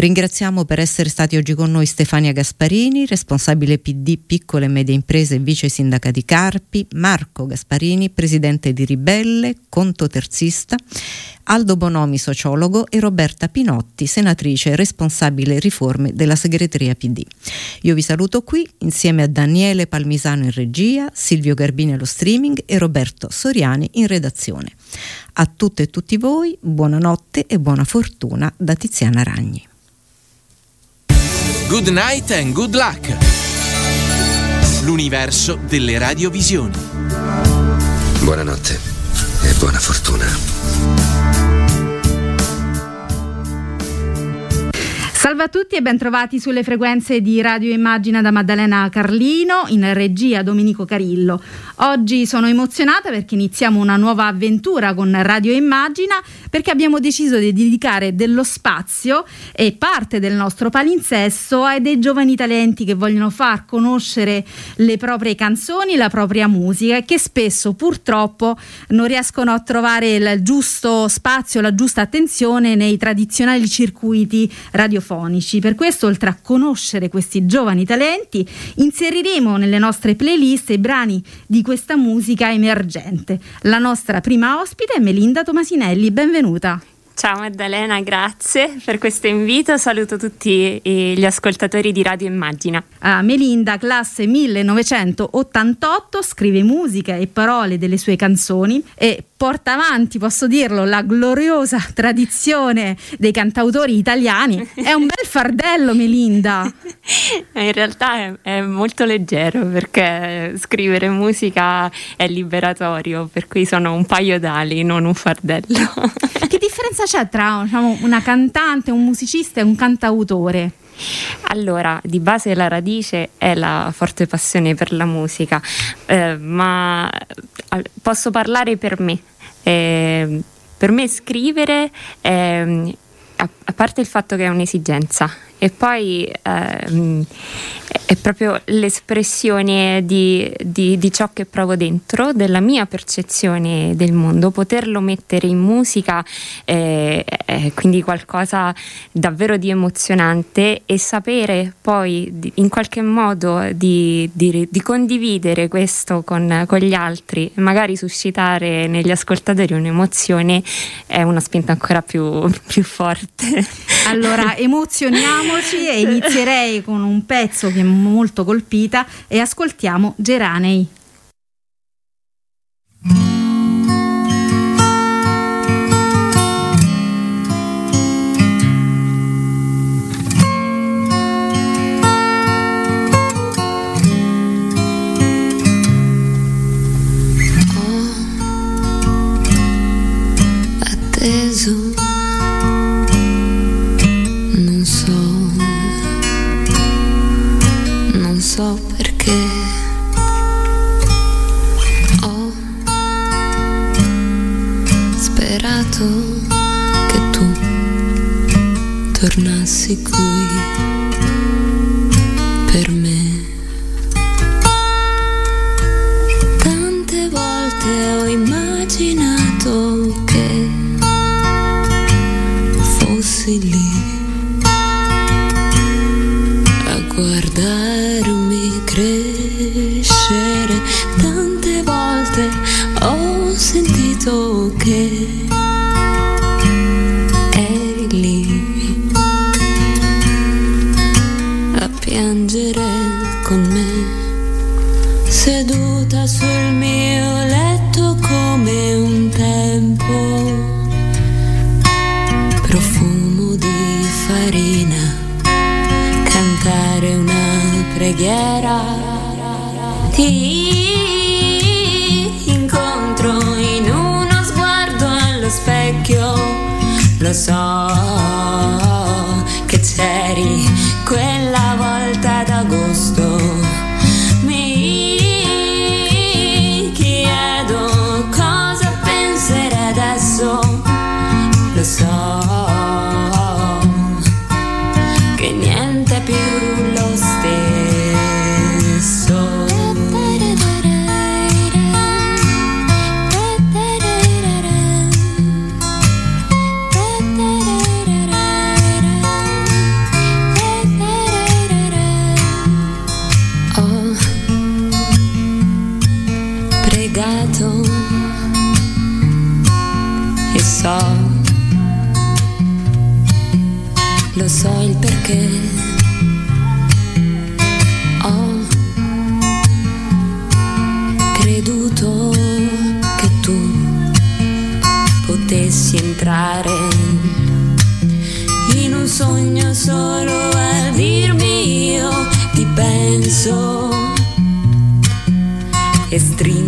Ringraziamo per essere stati oggi con noi Stefania Gasparini, responsabile PD Piccole e Medie Imprese e vice sindaca di Carpi, Marco Gasparini, presidente di Ribelle, conto terzista, Aldo Bonomi, sociologo e Roberta Pinotti, senatrice e responsabile riforme della segreteria PD. Io vi saluto qui insieme a Daniele Palmisano in regia, Silvio Garbini allo streaming e Roberto Soriani in redazione. A tutte e tutti voi buonanotte e buona fortuna da Tiziana Ragni. Good night and good luck. L'universo delle radiovisioni. Buonanotte buona fortuna. Salve a tutti e bentrovati sulle frequenze di Radio Immagina da Maddalena Carlino, in regia Domenico Carillo. Oggi sono emozionata perché iniziamo una nuova avventura con Radio Immagina perché abbiamo deciso di dedicare dello spazio e parte del nostro palinsesto ai dei giovani talenti che vogliono far conoscere le proprie canzoni, la propria musica e che spesso purtroppo non riescono a trovare il giusto spazio, la giusta attenzione nei tradizionali circuiti radiofonici. Per questo, oltre a conoscere questi giovani talenti, inseriremo nelle nostre playlist i brani di questa musica emergente. La nostra prima ospite è Melinda Tomasinelli, benvenuta. Ciao Maddalena, grazie per questo invito. Saluto tutti gli ascoltatori di Radio Immagina. Ah, Melinda, classe 1988, scrive musica e parole delle sue canzoni e porta avanti, posso dirlo, la gloriosa tradizione dei cantautori italiani. È un bel fardello, Melinda. In realtà è, è molto leggero perché scrivere musica è liberatorio, per cui sono un paio d'ali, non un fardello. Che differenza c'è tra diciamo, una cantante, un musicista e un cantautore? Allora, di base la radice è la forte passione per la musica, eh, ma eh, posso parlare per me. Eh, per me scrivere, eh, a, a, parte il fatto che è un'esigenza, e poi ehm, è proprio l'espressione di, di, di, ciò che provo dentro, della mia percezione del mondo, poterlo mettere in musica eh, è quindi qualcosa davvero di emozionante e sapere poi di, in qualche modo di, condividere questo con, con gli altri magari suscitare negli ascoltatori un'emozione è una spinta ancora più, più forte. Allora emozioniamoci e inizierei con un pezzo che molto colpita e ascoltiamo Geranei. Oh, so perché. Ho sperato che tu tornassi qui. che eri lì a piangere con me, seduta sul mio letto come un tempo, profumo di farina, cantare una preghiera. Ti song. estrinha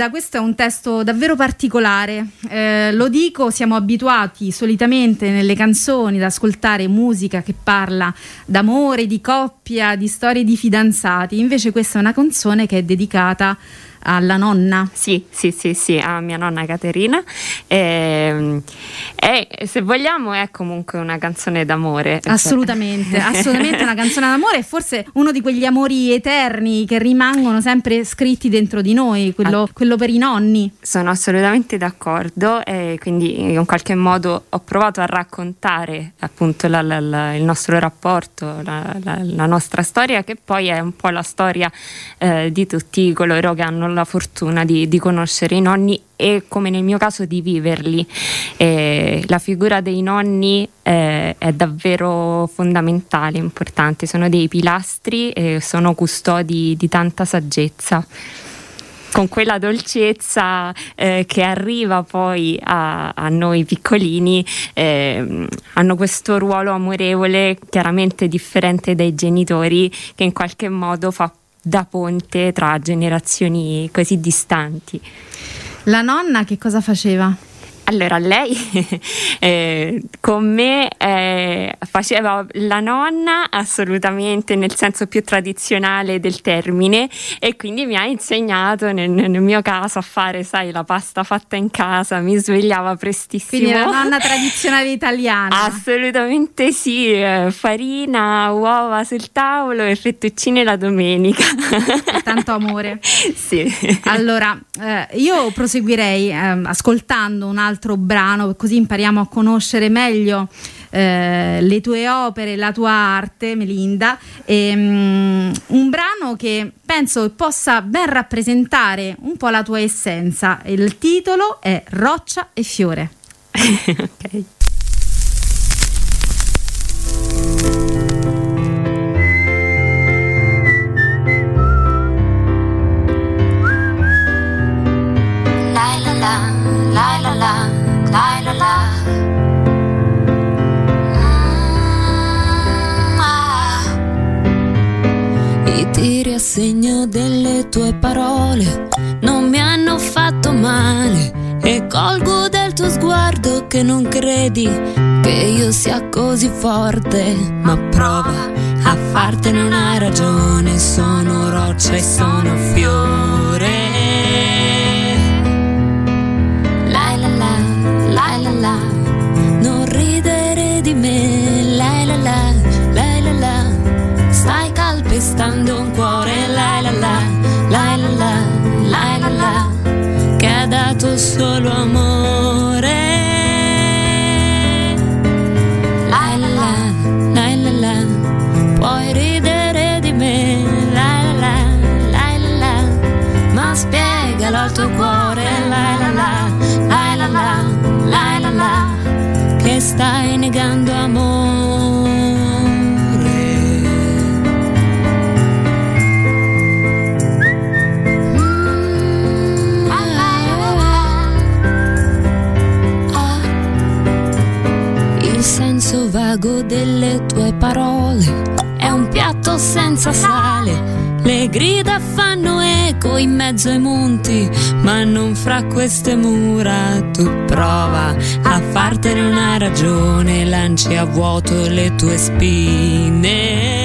Linda, questo è un testo davvero particolare. Eh, lo dico, siamo abituati solitamente nelle canzoni ad ascoltare musica che parla d'amore, di coppia, di storie di fidanzati. Invece questa è una canzone che è dedicata a alla nonna. Sì, sì, sì, sì, a mia nonna Caterina. E, e se vogliamo è comunque una canzone d'amore. Assolutamente, assolutamente una canzone d'amore e forse uno di quegli amori eterni che rimangono sempre scritti dentro di noi, quello, ah. quello per i nonni. Sono assolutamente d'accordo e quindi in qualche modo ho provato a raccontare appunto la, la, la, il nostro rapporto, la, nostra storia che poi è un po' la storia eh, di tutti coloro che hanno la fortuna di, di conoscere i nonni e come nel mio caso di viverli. Eh, la figura dei nonni eh, è davvero fondamentale, importante, sono dei pilastri e sono custodi di tanta saggezza con quella dolcezza eh, che arriva poi a, a noi piccolini, eh, hanno questo ruolo amorevole chiaramente differente dai genitori che in qualche modo fa da ponte tra generazioni così distanti. La nonna che cosa faceva? Allora, lei eh, con me eh, faceva la nonna assolutamente nel senso più tradizionale del termine e quindi mi ha insegnato nel, nel, mio caso a fare, sai, la pasta fatta in casa, mi svegliava prestissimo. Quindi la nonna tradizionale italiana. Assolutamente sì, eh, farina, uova sul tavolo e fettuccine la domenica. Tanto amore. sì. Allora, eh, io proseguirei ehm, ascoltando un altro altro brano, così impariamo a conoscere meglio eh, le tue opere, la tua arte, Melinda. E, um, un brano che penso possa ben rappresentare un po' la tua essenza. Il titolo è Roccia e Fiore. ok. Tiri a segno delle tue parole. Non mi hanno fatto male e colgo del tuo sguardo che non credi che io sia così forte. Ma prova a fartene una ragione sono roccia e sono fiore. La la la la la la. Non ridere di me. La la la la la la. Stai acquistando un cuore la la la, la la la, la la la, che ha dato solo amore. La la la, la la la, puoi ridere di me, la la la, la la la, ma spiegalo al tuo cuore, la la la, la la la, la la la, che stai negando amore. Delle tue parole è un piatto senza sale. Le grida fanno eco in mezzo ai monti, ma non fra queste mura. Tu prova a fartene una ragione, lanci a vuoto le tue spine.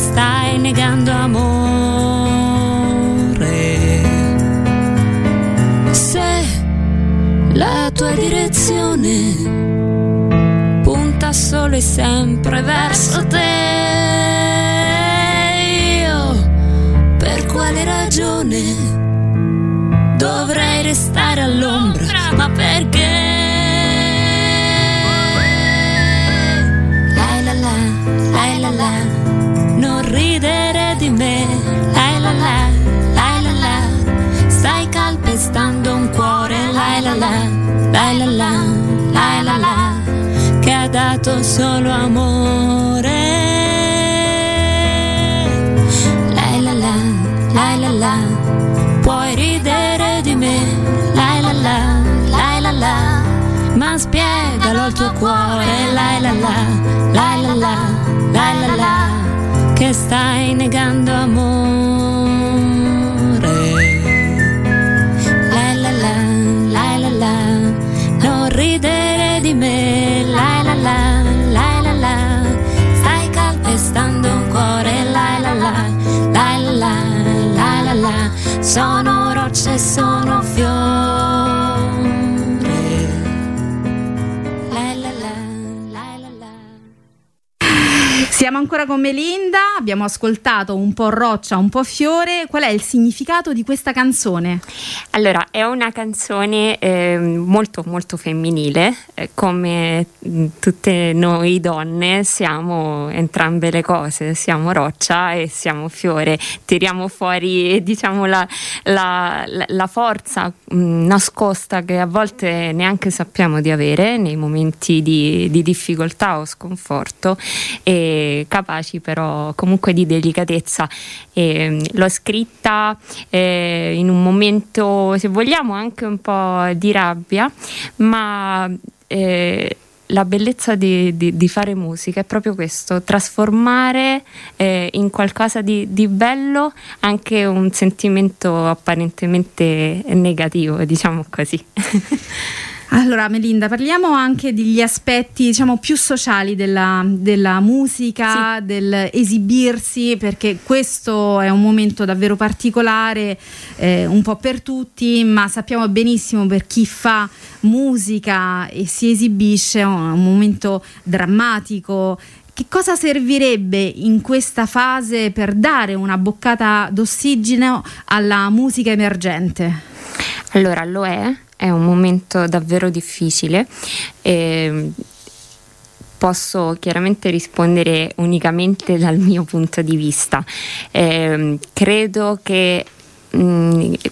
Stai negando amore. Se la tua direzione punta solo e sempre verso te, io per quale ragione dovrei restare all'ombra? Ma perché? dato solo amore. Lai la la, lai la la, puoi ridere di me. Lai la la, lai la la, ma spiegalo al tuo cuore. Lai la la, lai la la, lai la la, che stai negando amore. Sono ancora con Melinda, abbiamo ascoltato un po' roccia, un po' fiore. Qual è il significato di questa canzone? Allora, è una canzone eh, molto molto femminile, eh, come mh, tutte noi donne siamo entrambe le cose, siamo roccia e siamo fiore, tiriamo fuori diciamo la, la, la, forza mh, nascosta che a volte neanche sappiamo di avere nei momenti di, di difficoltà o sconforto. E capaci però comunque di delicatezza. E, l'ho scritta eh, in un momento, se vogliamo, anche un po' di rabbia, ma eh, la bellezza di, di, di, fare musica è proprio questo, trasformare eh, in qualcosa di, di, bello anche un sentimento apparentemente negativo, diciamo così. Allora Melinda, parliamo anche degli aspetti diciamo, più sociali della, della musica, sì. del esibirsi, perché questo è un momento davvero particolare, eh, un po' per tutti, ma sappiamo benissimo per chi fa musica e si esibisce, è un momento drammatico. Che cosa servirebbe in questa fase per dare una boccata d'ossigeno alla musica emergente? Allora, lo è è un momento davvero difficile. E posso chiaramente rispondere unicamente dal mio punto di vista. Eh, credo che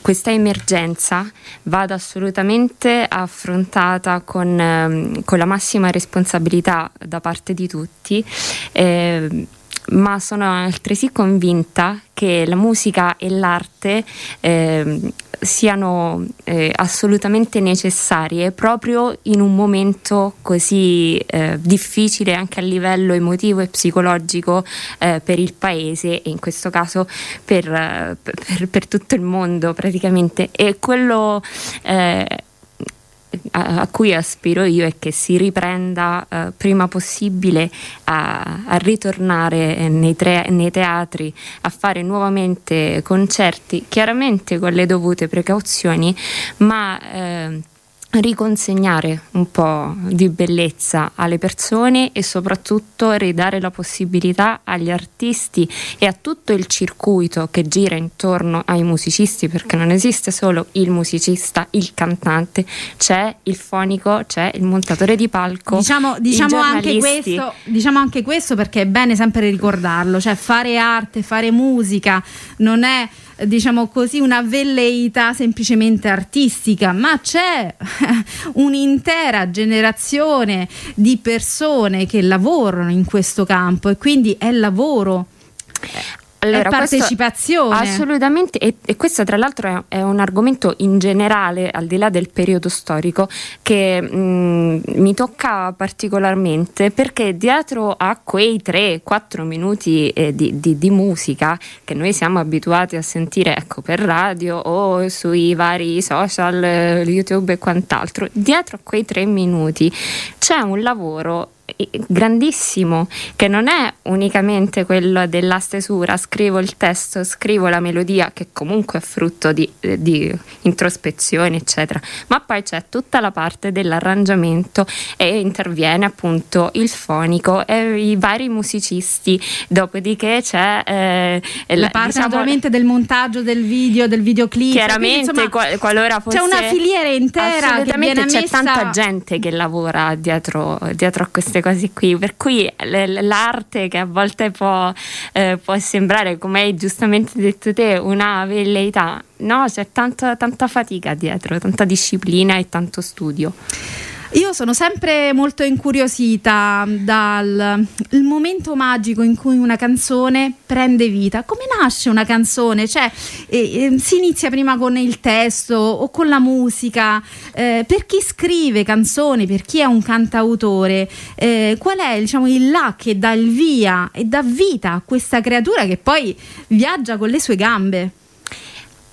questa emergenza vada assolutamente affrontata con, um, con, la massima responsabilità da parte di tutti. Eh, ma sono altresì convinta che la musica e l'arte eh, siano eh, assolutamente necessarie proprio in un momento così eh, difficile anche a livello emotivo e psicologico eh, per il paese e in questo caso per, eh, per, per tutto il mondo praticamente. E quello eh, a, a, cui aspiro io è che si riprenda eh, prima possibile a, a ritornare nei, tre, nei, teatri, a fare nuovamente concerti, chiaramente con le dovute precauzioni, ma eh, riconsegnare un po' di bellezza alle persone e soprattutto ridare la possibilità agli artisti e a tutto il circuito che gira intorno ai musicisti perché non esiste solo il musicista, il cantante, c'è il fonico, c'è il montatore di palco. Diciamo, diciamo, anche, questo, diciamo anche questo perché è bene sempre ricordarlo, cioè fare arte, fare musica non è diciamo così, una velleità semplicemente artistica, ma c'è un'intera generazione di persone che lavorano in questo campo e quindi è lavoro allora, partecipazione. assolutamente, e, e, questo tra l'altro è, è, un argomento in generale, al di là del periodo storico, che mh, mm, mi tocca particolarmente perché dietro a quei 3-4 minuti eh, di, di, di, musica che noi siamo abituati a sentire ecco, per radio o sui vari social, YouTube e quant'altro, dietro a quei 3 minuti c'è un lavoro grandissimo che non è unicamente quello della stesura, scrivo il testo, scrivo la melodia che comunque è frutto di, eh, di introspezione eccetera, ma poi c'è tutta la parte dell'arrangiamento e interviene appunto il fonico e i vari musicisti, dopodiché c'è eh, la, la, parte diciamo, naturalmente del montaggio del video, del videoclip. Chiaramente quindi, insomma, qualora fosse... C'è una filiera intera che viene c'è messa... tanta gente che lavora dietro, dietro a queste queste cose qui, per cui l'arte che a volte può, eh, può sembrare, come hai giustamente detto te, una velleità, no, c'è tanta, tanta fatica dietro, tanta disciplina e tanto studio. Io sono sempre molto incuriosita dal momento magico in cui una canzone prende vita. Come nasce una canzone? Cioè, eh, eh, si inizia prima con il testo o con la musica? Eh, per chi scrive canzoni, per chi è un cantautore, eh, qual è diciamo, il là che dà il via e dà vita a questa creatura che poi viaggia con le sue gambe?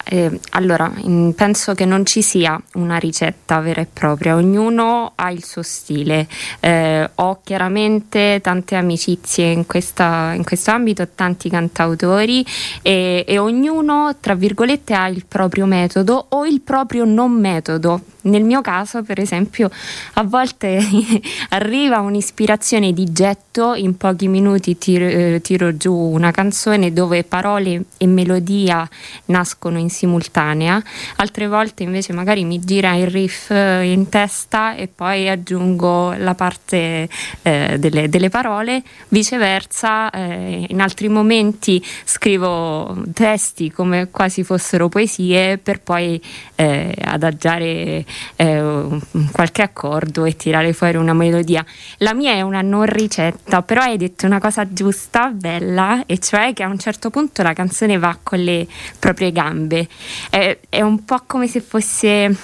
Eh, allora, penso che non ci sia una ricetta vera e propria, ognuno ha il suo stile. Eh, ho chiaramente tante amicizie in, questa, in questo ambito, tanti cantautori e, e ognuno, tra virgolette, ha il proprio metodo o il proprio non metodo nel mio caso, per esempio, a volte arriva un'ispirazione di getto, in pochi minuti tiro, eh, tiro, giù una canzone dove parole e melodia nascono in simultanea, altre volte invece magari mi gira il riff eh, in testa e poi aggiungo la parte eh, delle, delle, parole, viceversa eh, in altri momenti scrivo testi come quasi fossero poesie per poi eh, adagiare eh, qualche accordo e tirare fuori una melodia. La mia è una non ricetta, però hai detto una cosa giusta, bella, e cioè che a un certo punto la canzone va con le proprie gambe. È, è un po' come se fosse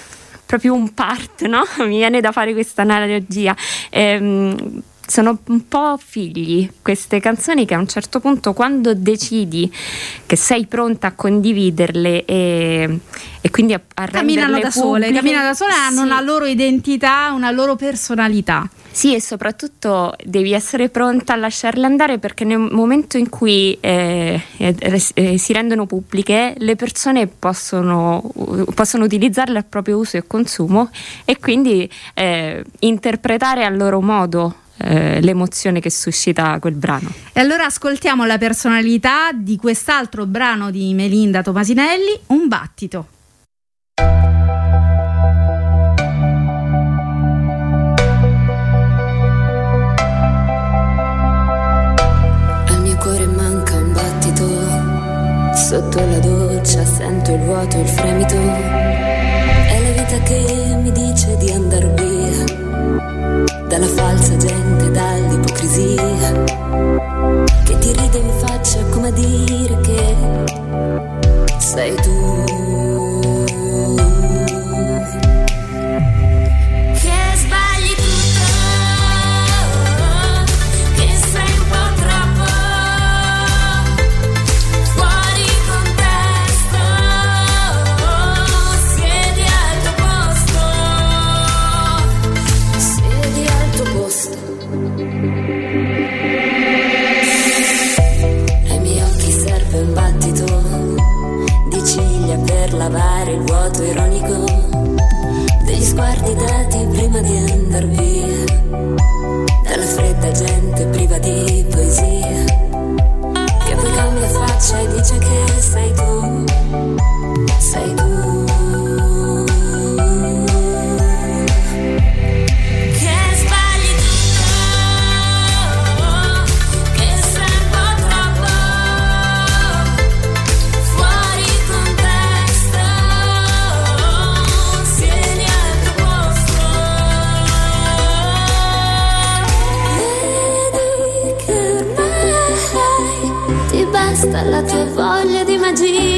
proprio un part, no? Mi viene da fare questa analogia. Ehm, sono un po' figli queste canzoni che a un certo punto quando decidi che sei pronta a condividerle e, e quindi a, a camminano da pubbliche, sole, camminano da sole, sì. hanno una loro identità, una loro personalità. Sì, e soprattutto devi essere pronta a lasciarle andare perché nel momento in cui eh, eh, eh, si rendono pubbliche, le persone possono, possono, utilizzarle a proprio uso e consumo e quindi eh, interpretare a loro modo eh, l'emozione che suscita quel brano. E allora ascoltiamo la personalità di quest'altro brano di Melinda Tomasinelli, Un battito. Sotto la doccia sento il vuoto, il fremito, è la vita che mi dice di andar via dalla falsa gente, dall'ipocrisia che ti ride in faccia come a dire che sei tu. Lavare il vuoto ironico degli sguardi dati prima di andar via dalla fredda gente priva di poesia che poi cambia faccia e dice che sei tu, sei tu. Basta la tua voglia di magia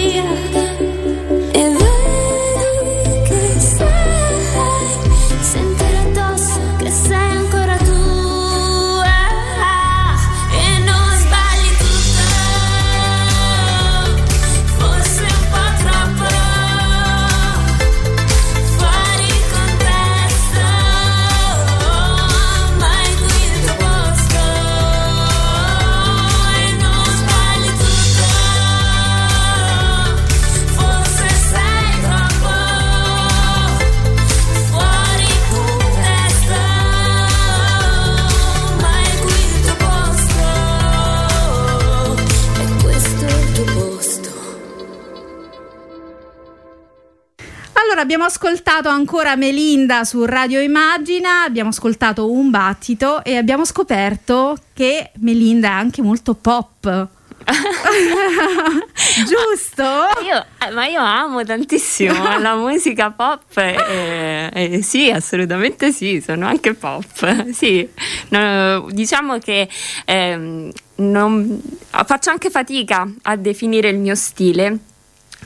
abbiamo ascoltato ancora Melinda su Radio Immagina, abbiamo ascoltato un battito e abbiamo scoperto che Melinda è anche molto pop. Giusto? Io, eh, ma io amo tantissimo la musica pop. E, e sì, assolutamente sì, sono anche pop. Sì, no, diciamo che ehm, non, faccio anche fatica a definire il mio stile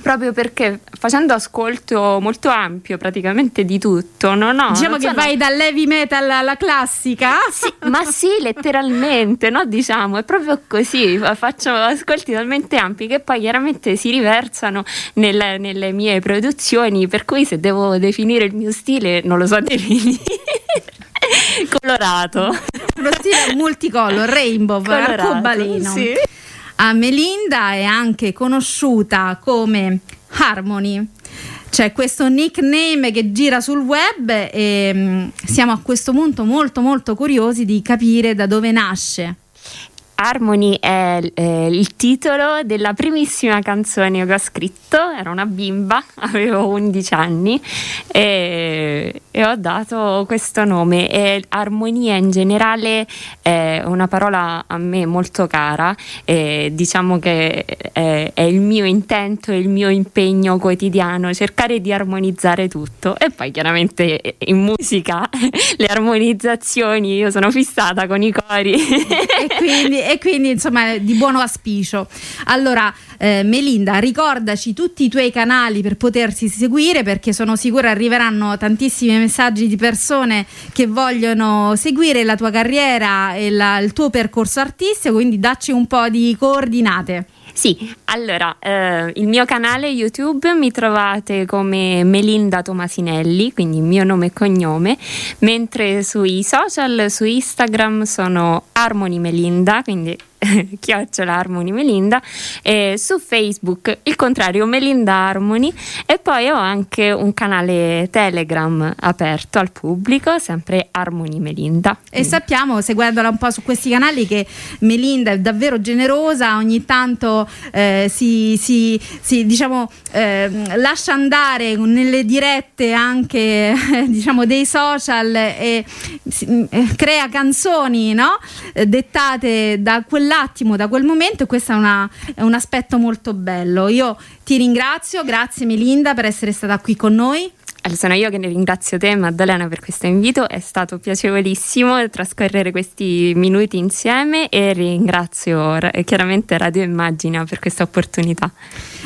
proprio perché facendo ascolto molto ampio praticamente di tutto non ho, diciamo che sono... vai dall'heavy metal alla classica? Sì, ma sì letteralmente no diciamo è proprio così faccio ascolti talmente ampi che poi chiaramente si riversano nel, nelle mie produzioni per cui se devo definire il mio stile non lo so definire. Colorato. Lo stile multicolor rainbow Colorato, arcobaleno. sì. A Melinda è anche conosciuta come Harmony. C'è questo nickname che gira sul web e mm, siamo a questo punto molto molto curiosi di capire da dove nasce. Harmony è eh, il titolo della primissima canzone che ho scritto, ero una bimba, avevo 11 anni e, e ho dato questo nome. E armonia in generale è una parola a me molto cara e diciamo che è, è il mio intento e il mio impegno quotidiano cercare di armonizzare tutto. E poi chiaramente in musica le armonizzazioni io sono fissata con i cori. E quindi, e quindi insomma di buon auspicio. Allora, eh, Melinda, ricordaci tutti i tuoi canali per potersi seguire perché sono sicura arriveranno tantissimi messaggi di persone che vogliono seguire la tua carriera e la, il tuo percorso artistico, quindi dacci un po' di coordinate. Sì, allora, eh, il mio canale YouTube mi trovate come Melinda Tomasinelli, quindi mio nome e cognome, mentre sui social, su Instagram sono Harmony Melinda, quindi chiocciola Harmony Melinda e su Facebook il contrario Melinda Harmony e poi ho anche un canale Telegram aperto al pubblico sempre Harmony Melinda e sappiamo seguendola un po' su questi canali che Melinda è davvero generosa ogni tanto eh, si, si, si diciamo eh, lascia andare nelle dirette anche diciamo dei social e si, eh, crea canzoni no? dettate da quel quell'attimo, da quel momento e questo è, una, è un aspetto molto bello. Io ti ringrazio, grazie Melinda per essere stata qui con noi. Sono io che ne ringrazio te Maddalena per questo invito, è stato piacevolissimo trascorrere questi minuti insieme e ringrazio chiaramente Radio Immagina per questa opportunità.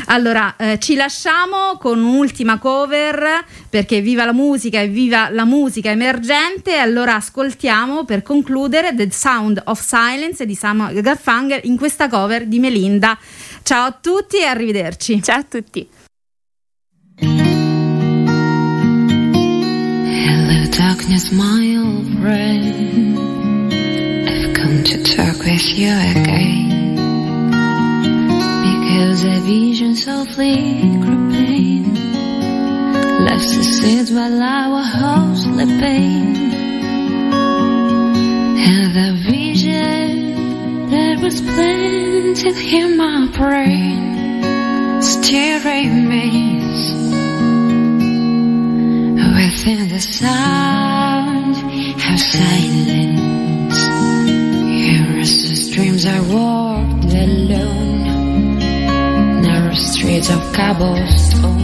Allora, eh, ci lasciamo con un'ultima cover perché viva la musica e viva la musica emergente. Allora ascoltiamo per concludere The Sound of Silence di Sam Garfanger in questa cover di Melinda. Ciao a tutti e arrivederci. Ciao a tutti. Darkness, my old friend. I've come to talk with you again. Because a vision softly creeping left the seeds while I was all sleeping. And the vision that was planted in my brain still remains within the sound of silence. Restless dreams I walked alone, narrow streets of cobblestone.